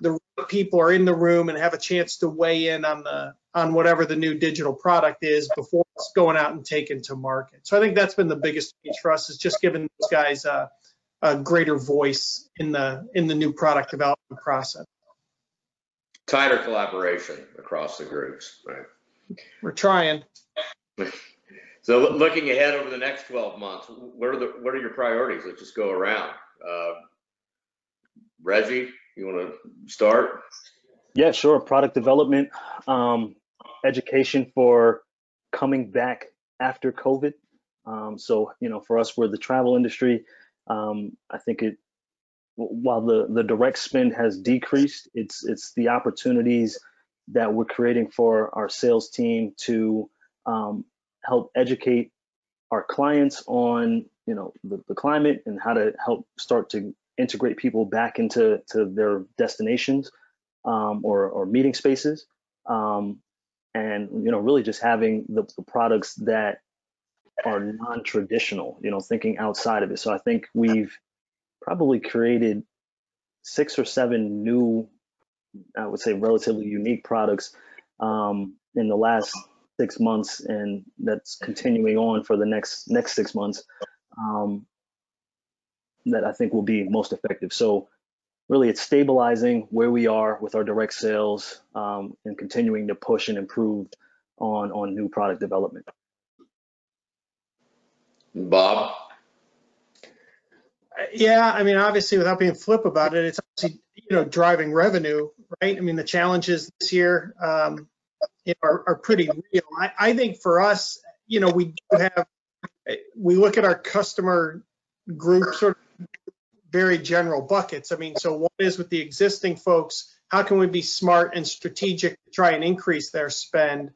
the people are in the room and have a chance to weigh in on the on whatever the new digital product is before it's going out and taken to market. So I think that's been the biggest piece for us is just giving those guys a, a greater voice in the in the new product development process. Tighter collaboration across the groups, right? We're trying. So loo- looking ahead over the next 12 months, what are the, what are your priorities? Let's just go around. Uh, Reggie, you want to start? Yeah, sure. Product development, um, education for coming back after COVID. Um, so, you know, for us, we're the travel industry. Um, I think it, while the, the direct spend has decreased, it's, it's the opportunities that we're creating for our sales team to um, help educate our clients on, you know, the, the climate and how to help start to integrate people back into to their destinations um, or, or meeting spaces. Um, and, you know, really just having the, the products that are non-traditional, you know, thinking outside of it. So I think we've probably created six or seven new, I would say relatively unique products um, in the last six months, and that's continuing on for the next next six months. Um, that I think will be most effective. So really it's stabilizing where we are with our direct sales um, and continuing to push and improve on on new product development. Bob? Yeah, I mean, obviously, without being flip about it, it's obviously you know driving revenue, right? I mean, the challenges this year um, you know, are, are pretty real. I, I think for us, you know, we do have we look at our customer group sort of very general buckets. I mean, so one is with the existing folks, how can we be smart and strategic to try and increase their spend?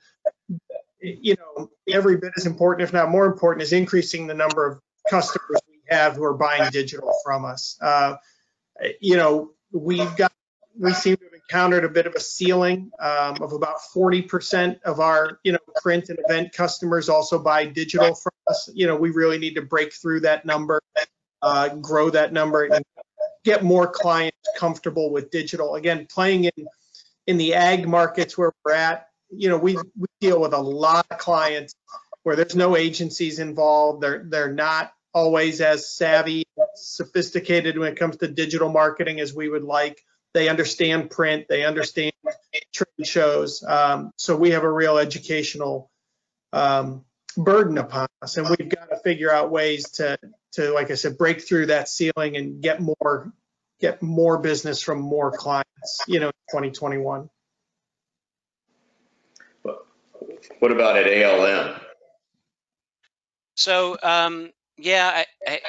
You know, every bit as important, if not more important, is increasing the number of customers we have who are buying digital from us. Uh, you know, we've got, we seem to have encountered a bit of a ceiling um, of about 40% of our, you know, print and event customers also buy digital from us. You know, we really need to break through that number, uh, grow that number, and get more clients comfortable with digital. Again, playing in in the ag markets where we're at, you know, we we deal with a lot of clients where there's no agencies involved. They're they're not always as savvy, sophisticated when it comes to digital marketing as we would like. They understand print, they understand trade shows. Um, so we have a real educational um, burden upon us, and we've got to figure out ways to to, like I said, break through that ceiling and get more get more business from more clients. You know, 2021. What about at ALM? So um, yeah, I, I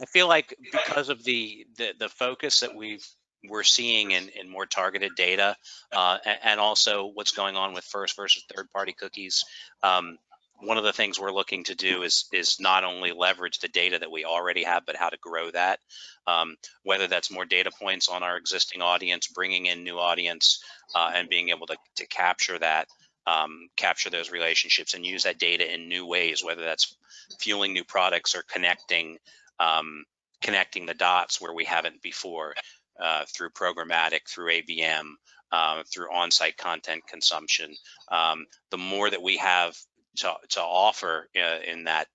I feel like because of the the, the focus that we've we're seeing in, in more targeted data uh, and, and also what's going on with first versus third party cookies. Um, one of the things we're looking to do is is not only leverage the data that we already have, but how to grow that. Um, whether that's more data points on our existing audience, bringing in new audience, uh, and being able to to capture that, um, capture those relationships, and use that data in new ways. Whether that's fueling new products or connecting um, connecting the dots where we haven't before uh, through programmatic, through ABM, uh, through on-site content consumption. Um, the more that we have to, to offer uh, in that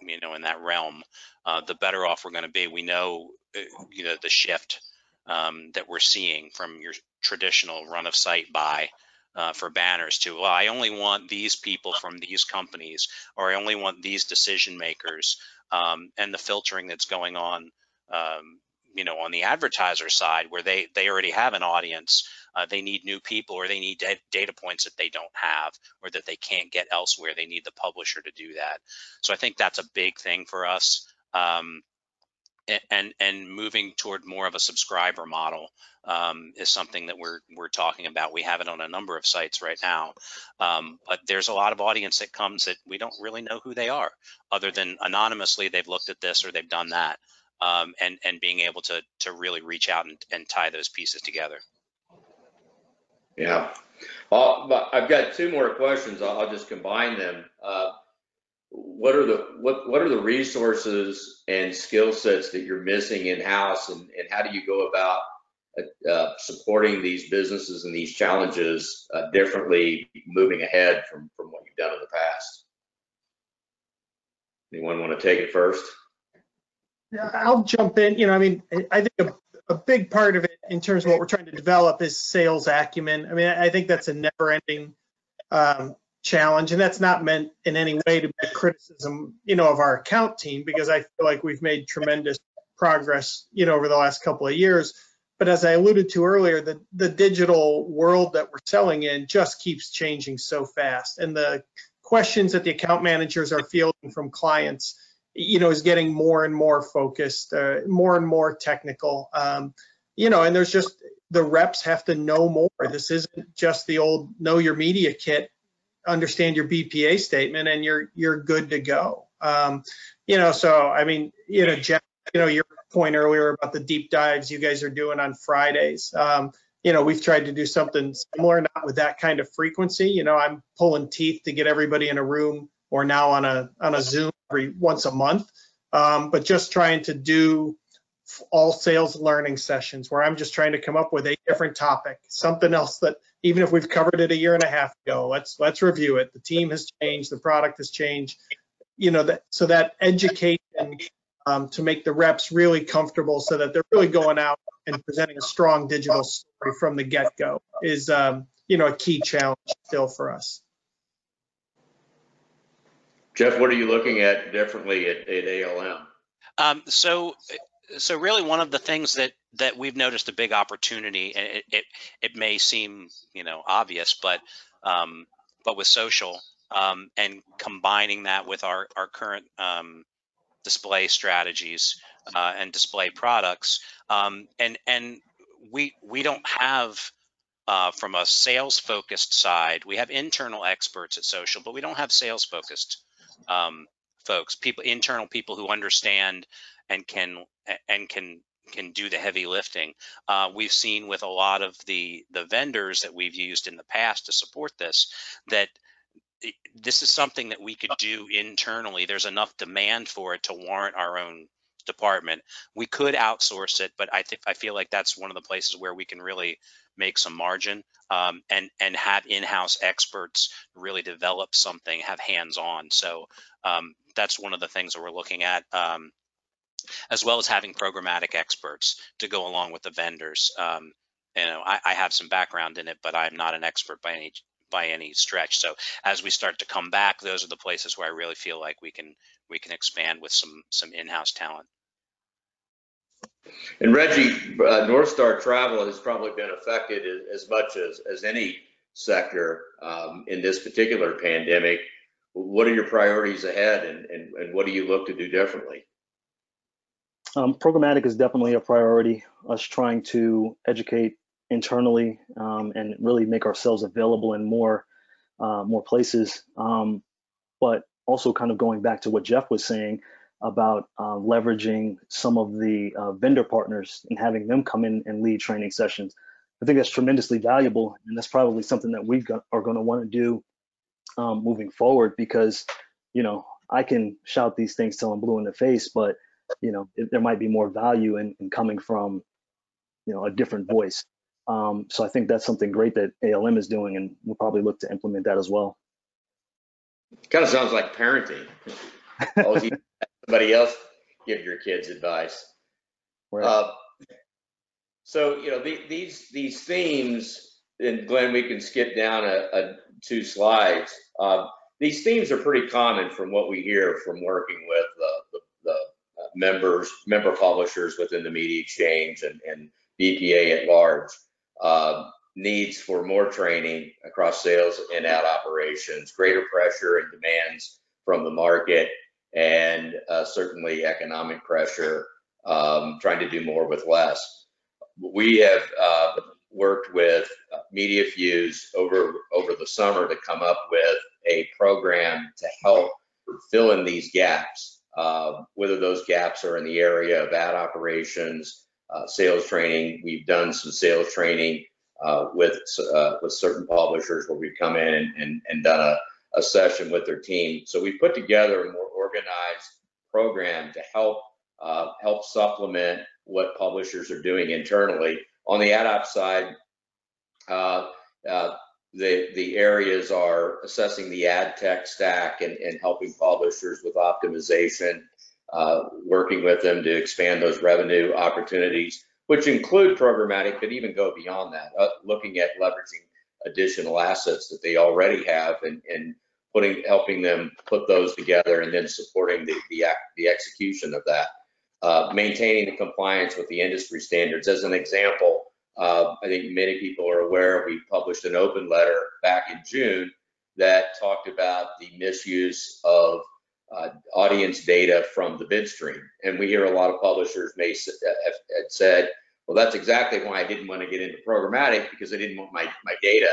you know in that realm, uh, the better off we're going to be. We know uh, you know the shift um, that we're seeing from your traditional run of site buy uh, for banners to well, I only want these people from these companies, or I only want these decision makers, um, and the filtering that's going on. Um, you know, on the advertiser side, where they they already have an audience, uh, they need new people or they need da- data points that they don't have or that they can't get elsewhere. They need the publisher to do that. So I think that's a big thing for us. Um, and and moving toward more of a subscriber model um, is something that we're we're talking about. We have it on a number of sites right now, um, but there's a lot of audience that comes that we don't really know who they are, other than anonymously they've looked at this or they've done that. um, and and being able to to really reach out and, and tie those pieces together. Yeah. Well, but I've got two more questions. I'll, I'll just combine them. Uh, what are the what what are the resources and skill sets that you're missing in house, and, and how do you go about uh, uh, supporting these businesses and these challenges uh, differently, moving ahead from from what you've done in the past? Anyone want to take it first? Yeah, I'll jump in. You know, I mean, I think a, a big part of it in terms of what we're trying to develop is sales acumen. I mean, I think that's a never ending um, challenge. And that's not meant in any way to be a criticism, you know, of our account team, because I feel like we've made tremendous progress, you know, over the last couple of years. But as I alluded to earlier, the, the digital world that we're selling in just keeps changing so fast. And the questions that the account managers are fielding from clients you know, is getting more and more focused, uh, more and more technical. Um, you know, and there's just the reps have to know more. This isn't just the old know your media kit, understand your BPA statement, and you're you're good to go. Um, you know, so I mean, you know, Jeff, you know, your point earlier about the deep dives you guys are doing on Fridays. Um, you know, we've tried to do something similar, not with that kind of frequency. You know, I'm pulling teeth to get everybody in a room or now on a on a Zoom every once a month. Um, but just trying to do all sales learning sessions where I'm just trying to come up with a different topic, something else that even if we've covered it a year and a half ago, let's let's review it. The team has changed, the product has changed, you know that so that education um, to make the reps really comfortable so that they're really going out and presenting a strong digital story from the get-go is um, you know a key challenge still for us. Jeff, what are you looking at differently at, at ALM? Um, so, so really, one of the things that that we've noticed a big opportunity, and it it, it may seem you know obvious, but um, but with social um, and combining that with our our current um, display strategies uh, and display products, um, and and we we don't have uh, from a sales focused side, we have internal experts at social, but we don't have sales focused um, folks, people, internal people who understand and can and can can do the heavy lifting. Uh, we've seen with a lot of the the vendors that we've used in the past to support this that this is something that we could do internally. There's enough demand for it to warrant our own department. We could outsource it, but I think I feel like that's one of the places where we can really make some margin um, and and have in-house experts really develop something, have hands-on. So um, that's one of the things that we're looking at, um, as well as having programmatic experts to go along with the vendors. Um, you know, I, I have some background in it, but I'm not an expert by any by any stretch. So as we start to come back, those are the places where I really feel like we can we can expand with some some in-house talent. And Reggie, uh, North Star Travel has probably been affected as much as, as any sector um, in this particular pandemic. What are your priorities ahead and, and, and what do you look to do differently? Um, programmatic is definitely a priority. Us trying to educate internally um, and really make ourselves available in more uh, more places. Um, but also kind of going back to what Jeff was saying, about uh, leveraging some of the uh, vendor partners and having them come in and lead training sessions. I think that's tremendously valuable, and that's probably something that we are going to want to do um, moving forward because, you know, I can shout these things till I'm blue in the face, but you know, it, there might be more value in, in, coming from, you know, a different voice. Um, so I think that's something great that ALM is doing, and we'll probably look to implement that as well. Kind of sounds like parenting. (laughs) somebody else give your kids advice. Right. Uh, so you know the, these these themes, and Glenn, we can skip down a, a two slides. Uh, these themes are pretty common from what we hear from working with the, the, the uh, members, member publishers within the media exchange and, and BPA at large. Uh, needs for more training across sales and ad operations, greater pressure and demands from the market, and uh, certainly economic pressure, um, trying to do more with less. We have uh, worked with MediaFuse over over the summer to come up with a program to help fill in these gaps. Uh, whether those gaps are in the area of ad operations, uh, sales training. We've done some sales training uh, with uh, with certain publishers where we've come in and, and, and done a, a session with their team. So we put together a more organized program to help uh, help supplement what publishers are doing internally. On the ad op side, the the areas are assessing the ad tech stack and, and helping publishers with optimization, uh, working with them to expand those revenue opportunities, which include programmatic, but even go beyond that, uh, looking at leveraging additional assets that they already have and, and putting helping them put those together and then supporting the the, the execution of that. Uh, maintaining the compliance with the industry standards. As an example, uh, I think many people are aware we published an open letter back in June that talked about the misuse of uh, audience data from the bid stream. And we hear a lot of publishers may have said, well, that's exactly why I didn't want to get into programmatic because I didn't want my, my data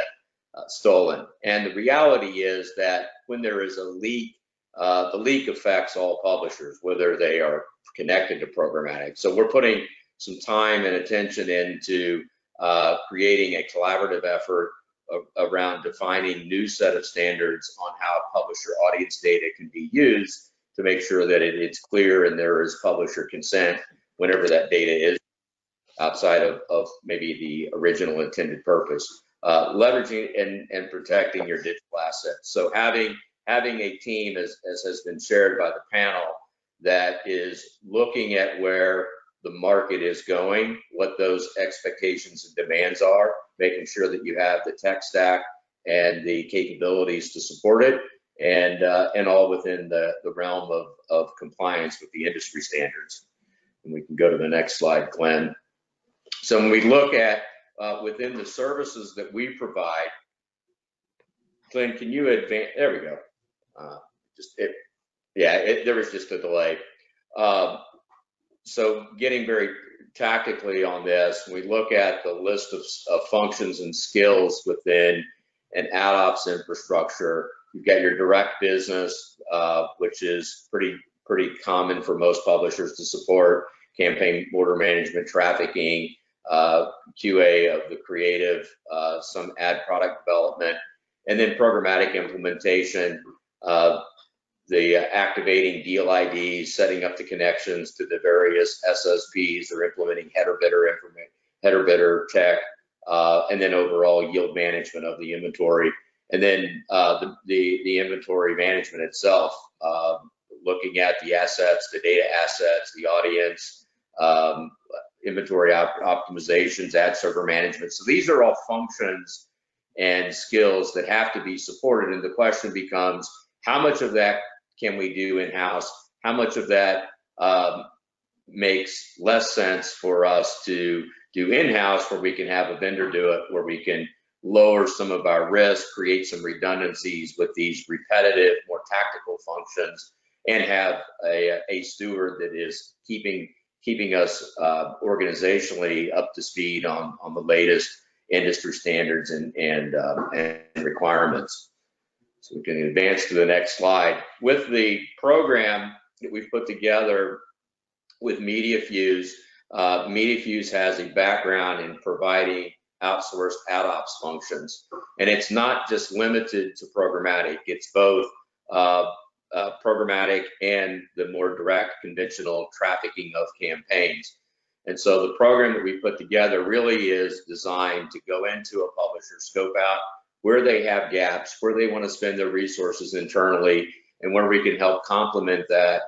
uh, stolen. And the reality is that when there is a leak, uh, the leak affects all publishers, whether they are connected to programmatic. So we're putting some time and attention into uh, creating a collaborative effort around defining new set of standards on how publisher audience data can be used to make sure that it, it's clear and there is publisher consent whenever that data is outside of, of maybe the original intended purpose. Uh, leveraging and, and protecting your digital assets. So having having a team, as, as has been shared by the panel, that is looking at where the market is going, what those expectations and demands are, making sure that you have the tech stack and the capabilities to support it, and uh, and all within the, the realm of, of compliance with the industry standards. And we can go to the next slide, Glenn. So when we look at uh, within the services that we provide, Glenn, can you advance? There we go. Uh, just it, yeah, it, there was just a delay. Um, so getting very tactically on this, we look at the list of, of functions and skills within an ad ops infrastructure. You've got your direct business, uh, which is pretty pretty common for most publishers to support campaign order management, trafficking, uh, QA of the creative, uh, some ad product development, and then programmatic implementation, uh, the uh, activating deal IDs, setting up the connections to the various SSPs or implementing header bidder header bidder tech, uh, and then overall yield management of the inventory. And then uh, the, the, the, inventory management itself, um, looking at the assets, the data assets, the audience, um, inventory op optimizations, ad server management. So these are all functions and skills that have to be supported. And the question becomes, how much of that can we do in-house? How much of that um, makes less sense for us to do in-house where we can have a vendor do it, where we can lower some of our risk, create some redundancies with these repetitive, more tactical functions, and have a, a steward that is keeping keeping us uh, organizationally up to speed on, on the latest industry standards and, and, uh, and requirements. So we can advance to the next slide. With the program that we've put together with MediaFuse, uh, MediaFuse has a background in providing outsourced ad ops functions. And it's not just limited to programmatic, it's both uh, uh, programmatic and the more direct conventional trafficking of campaigns. And so the program that we put together really is designed to go into a publisher, scope out where they have gaps, where they want to spend their resources internally, and where we can help complement that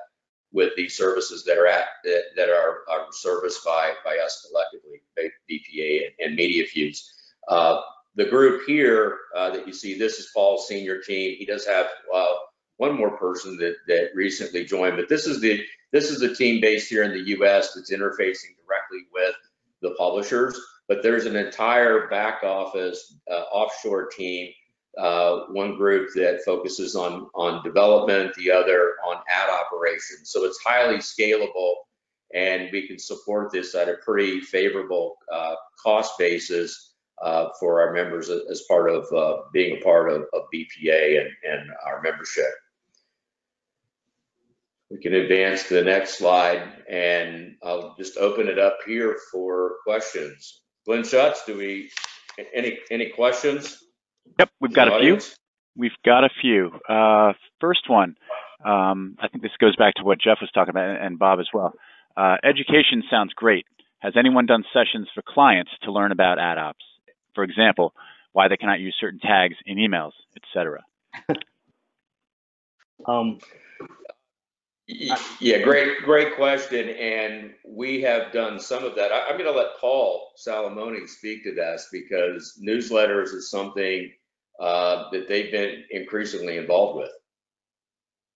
with the services that are at that, that are, are serviced by by us collectively, BPA and, MediaFuse. Uh, the group here uh, that you see, this is Paul's senior team. He does have uh, one more person that that recently joined, but this is the this is the team based here in the U.S. that's interfacing directly with the publishers but there's an entire back office uh, offshore team, uh, one group that focuses on, on development, the other on ad operations. So it's highly scalable and we can support this at a pretty favorable uh, cost basis uh, for our members as part of uh, being a part of, of BPA and, and our membership. We can advance to the next slide and I'll just open it up here for questions. Glenn Schutz, do we, any, any questions? Yep, we've got a few. Audience? We've got a few. Uh, first one, um, I think this goes back to what Jeff was talking about and Bob as well. Uh, education sounds great. Has anyone done sessions for clients to learn about ad ops? For example, why they cannot use certain tags in emails, etc. (laughs) Um, Y- Yeah, great, great question. And we have done some of that. I, I'm going to let Paul Salomone speak to this because newsletters is something uh, that they've been increasingly involved with.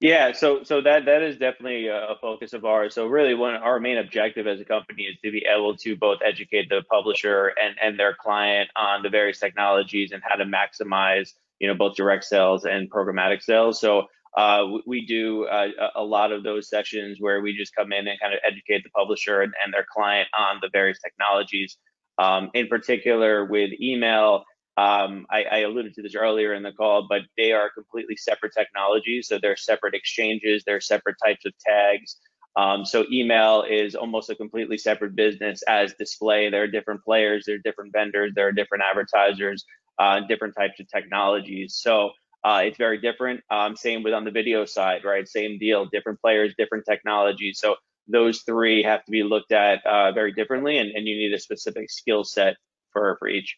Yeah, so so that that is definitely a focus of ours. So really, one our main objective as a company is to be able to both educate the publisher and and their client on the various technologies and how to maximize, you know, both direct sales and programmatic sales. So uh, we, do uh, a a lot of those sessions where we just come in and kind of educate the publisher and, and their client on the various technologies. Um, in particular, with email, um, I, I alluded to this earlier in the call, but they are completely separate technologies. So they're separate exchanges, they're separate types of tags. Um, so email is almost a completely separate business as display. There are different players, there are different vendors, there are different advertisers, uh, different types of technologies. So uh, it's very different. Um, same with on the video side, right? Same deal, different players, different technologies. So those three have to be looked at uh, very differently, and, and you need a specific skill set for for each.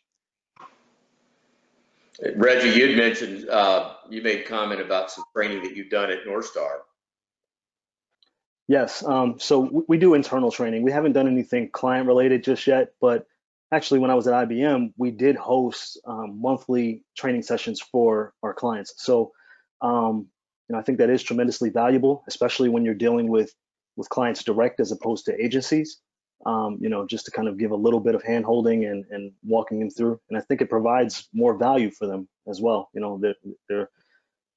Reggie, you'd mentioned, uh, you made comment about some training that you've done at Northstar. Yes, um, so we do internal training. We haven't done anything client related just yet, but actually, when I was at IBM, we did host um, monthly training sessions for our clients. So, um, you know, I think that is tremendously valuable, especially when you're dealing with with clients direct as opposed to agencies. Um, you know, just to kind of give a little bit of hand holding and, and walking them through. And I think it provides more value for them as well. You know, they're, they're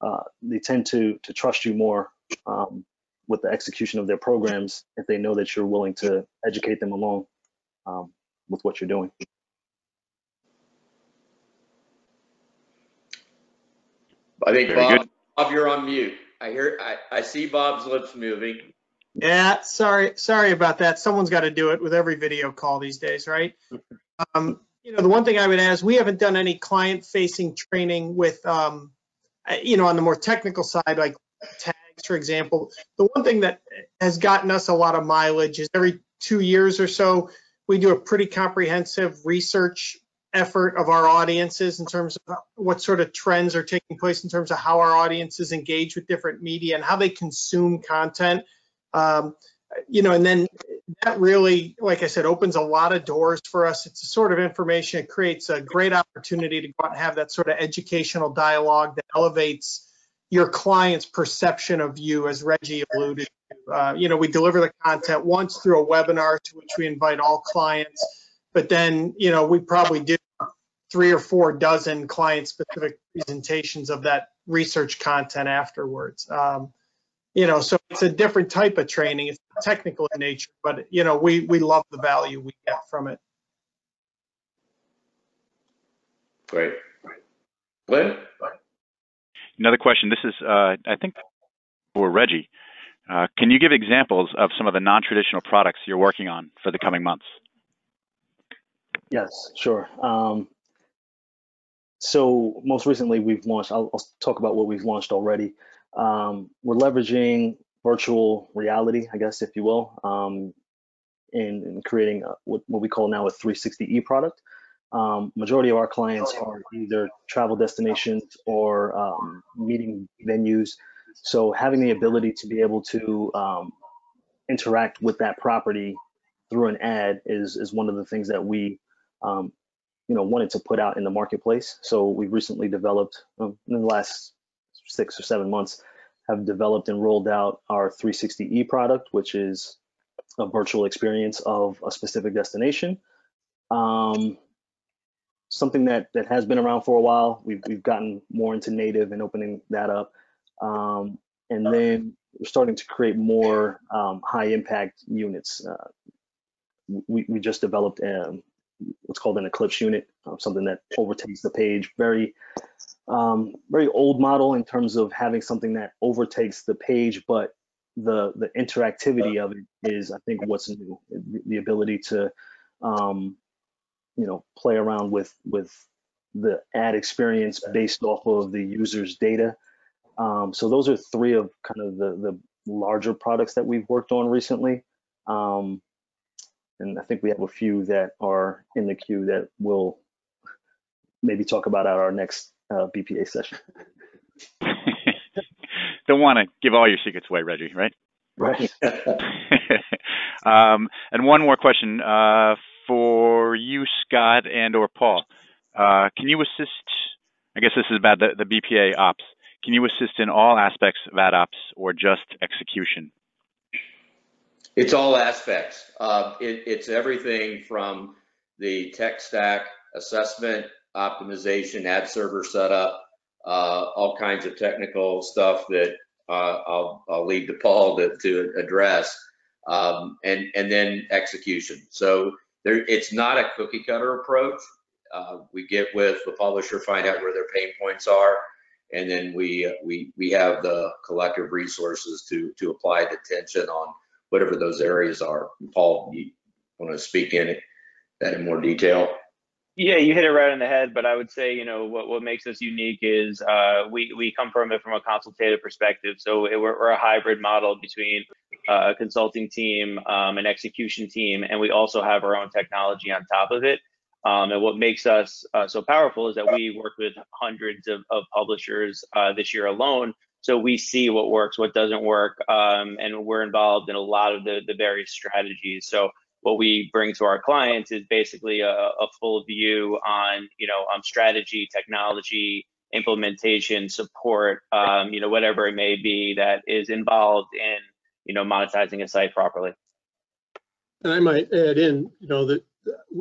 uh, they tend to to trust you more um, with the execution of their programs if they know that you're willing to educate them along um, with what you're doing. I think Very Bob, good. Bob, you're on mute. I hear, I, I see Bob's lips moving. Yeah, sorry, sorry about that. Someone's got to do it with every video call these days, right? Um, you know, the one thing I would add is we haven't done any client-facing training with, um, uh, you know, on the more technical side, like tags, for example. The one thing that has gotten us a lot of mileage is every two years or so, we do a pretty comprehensive research effort of our audiences in terms of what sort of trends are taking place in terms of how our audiences engage with different media and how they consume content. Um, you know, and then that really, like I said, opens a lot of doors for us. It's a sort of information, it creates a great opportunity to go out and have that sort of educational dialogue that elevates your client's perception of you, as Reggie alluded to. Uh, you know, we deliver the content once through a webinar to which we invite all clients, but then, you know, we probably do three or four dozen client specific presentations of that research content afterwards. Um, you know, so it's a different type of training. It's technical in nature, but you know, we we love the value we get from it. Great. Glenn? Another question. This is, uh, I think, for Reggie. Uh, can you give examples of some of the non-traditional products you're working on for the coming months? Yes, sure. Um, so most recently we've launched, I'll, I'll talk about what we've launched already. Um, we're leveraging virtual reality, I guess, if you will, um, in, in creating a, what, what we call now a 360e product. Um, majority of our clients are either travel destinations or um, meeting venues. So having the ability to be able to um, interact with that property through an ad is is one of the things that we um, you know wanted to put out in the marketplace. So we recently developed um, in the last six or seven months have developed and rolled out our 360e product, which is a virtual experience of a specific destination. Um, something that that has been around for a while. We've we've gotten more into native and opening that up, um, and then we're starting to create more um, high impact units. Uh, we we just developed um, what's called an Eclipse unit, uh, something that overtakes the page. Very um, very old model in terms of having something that overtakes the page, but the the interactivity of it is, I think, what's new. The, the ability to, um, you know, play around with with the ad experience based off of the user's data. Um, so those are three of kind of the the larger products that we've worked on recently. Um, and I think we have a few that are in the queue that we'll maybe talk about at our next uh, BPA session. (laughs) Don't want to give all your secrets away, Reggie, right? Right. (laughs) um, and one more question uh, for you, Scott, and or Paul. Uh, can you assist? I guess this is about the, the BPA ops. Can you assist in all aspects of ad ops or just execution? It's all aspects. Uh, it, it's everything from the tech stack assessment, optimization, ad server setup, uh, all kinds of technical stuff that uh, I'll, I'll leave to Paul to, to address, um, and and then execution. So there, it's not a cookie cutter approach. Uh, we get with the publisher, find out where their pain points are, and then we we we have the collective resources to to apply the attention on whatever those areas are. Paul, you want to speak in that in more detail? Yeah, you hit it right on the head. But I would say, you know, what, what makes us unique is uh, we we come from it from a consultative perspective. So it, we're, we're a hybrid model between uh, a consulting team, um, an execution team, and we also have our own technology on top of it. Um, and what makes us uh, so powerful is that we work with hundreds of, of publishers uh, this year alone. So we see what works, what doesn't work, um, and we're involved in a lot of the, the various strategies. So what we bring to our clients is basically a, a full view on you know um, strategy technology implementation support um, you know whatever it may be that is involved in you know monetizing a site properly And I might add in, you know, that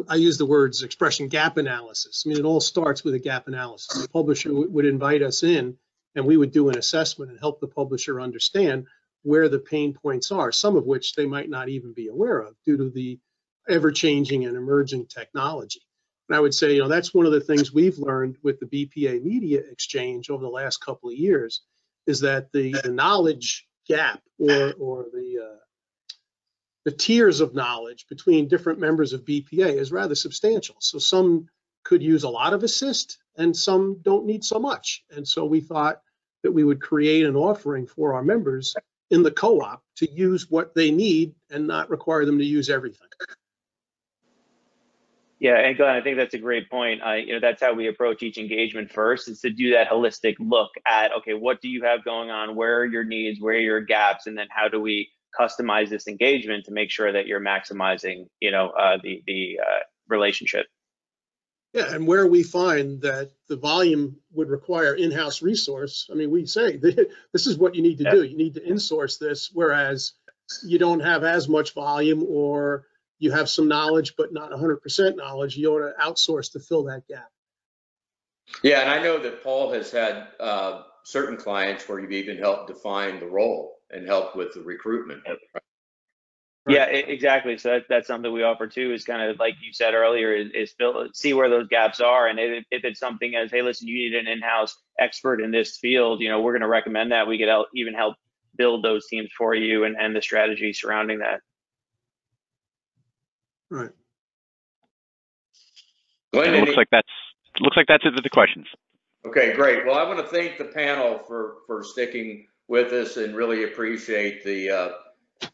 I use the words expression gap analysis. I mean, it all starts with a gap analysis. The publisher would invite us in and we would do an assessment and help the publisher understand where the pain points are, some of which they might not even be aware of due to the ever-changing and emerging technology. And I would say, you know, that's one of the things we've learned with the BPA Media Exchange over the last couple of years is that the, the knowledge gap or, or the, uh, the tiers of knowledge between different members of BPA is rather substantial. So some could use a lot of assist and some don't need so much. And so we thought that we would create an offering for our members in the co-op to use what they need and not require them to use everything. Yeah, and Glenn, I think that's a great point. I, you know, that's how we approach each engagement first is to do that holistic look at, okay, what do you have going on? Where are your needs? Where are your gaps? And then how do we customize this engagement to make sure that you're maximizing, you know, uh, the, the uh, relationship? Yeah, and where we find that the volume would require in-house resource, I mean, we say, (laughs) this is what you need to Yeah. do. You need to insource this, whereas you don't have as much volume or you have some knowledge, but not 100% knowledge, you ought to outsource to fill that gap. Yeah, and I know that Paul has had uh, certain clients where you've even helped define the role and helped with the recruitment. Yeah, e- exactly. So that, that's something we offer too. Is kind of like you said earlier, is, is fill, see where those gaps are, and if, if it's something as, hey, listen, you need an in-house expert in this field, you know, we're going to recommend that. We could help, even help build those teams for you and, and the strategy surrounding that. Right. Glenn, it looks any- like that's looks like that's it for the questions. Okay, great. Well, I want to thank the panel for, for sticking with us and really appreciate the, uh,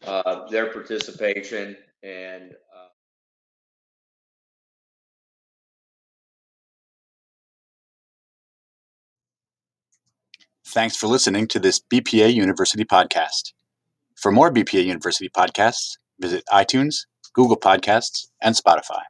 uh, their participation and, uh, Thanks for listening to this BPA University podcast. For more BPA University podcasts, visit iTunes, Google Podcasts, and Spotify.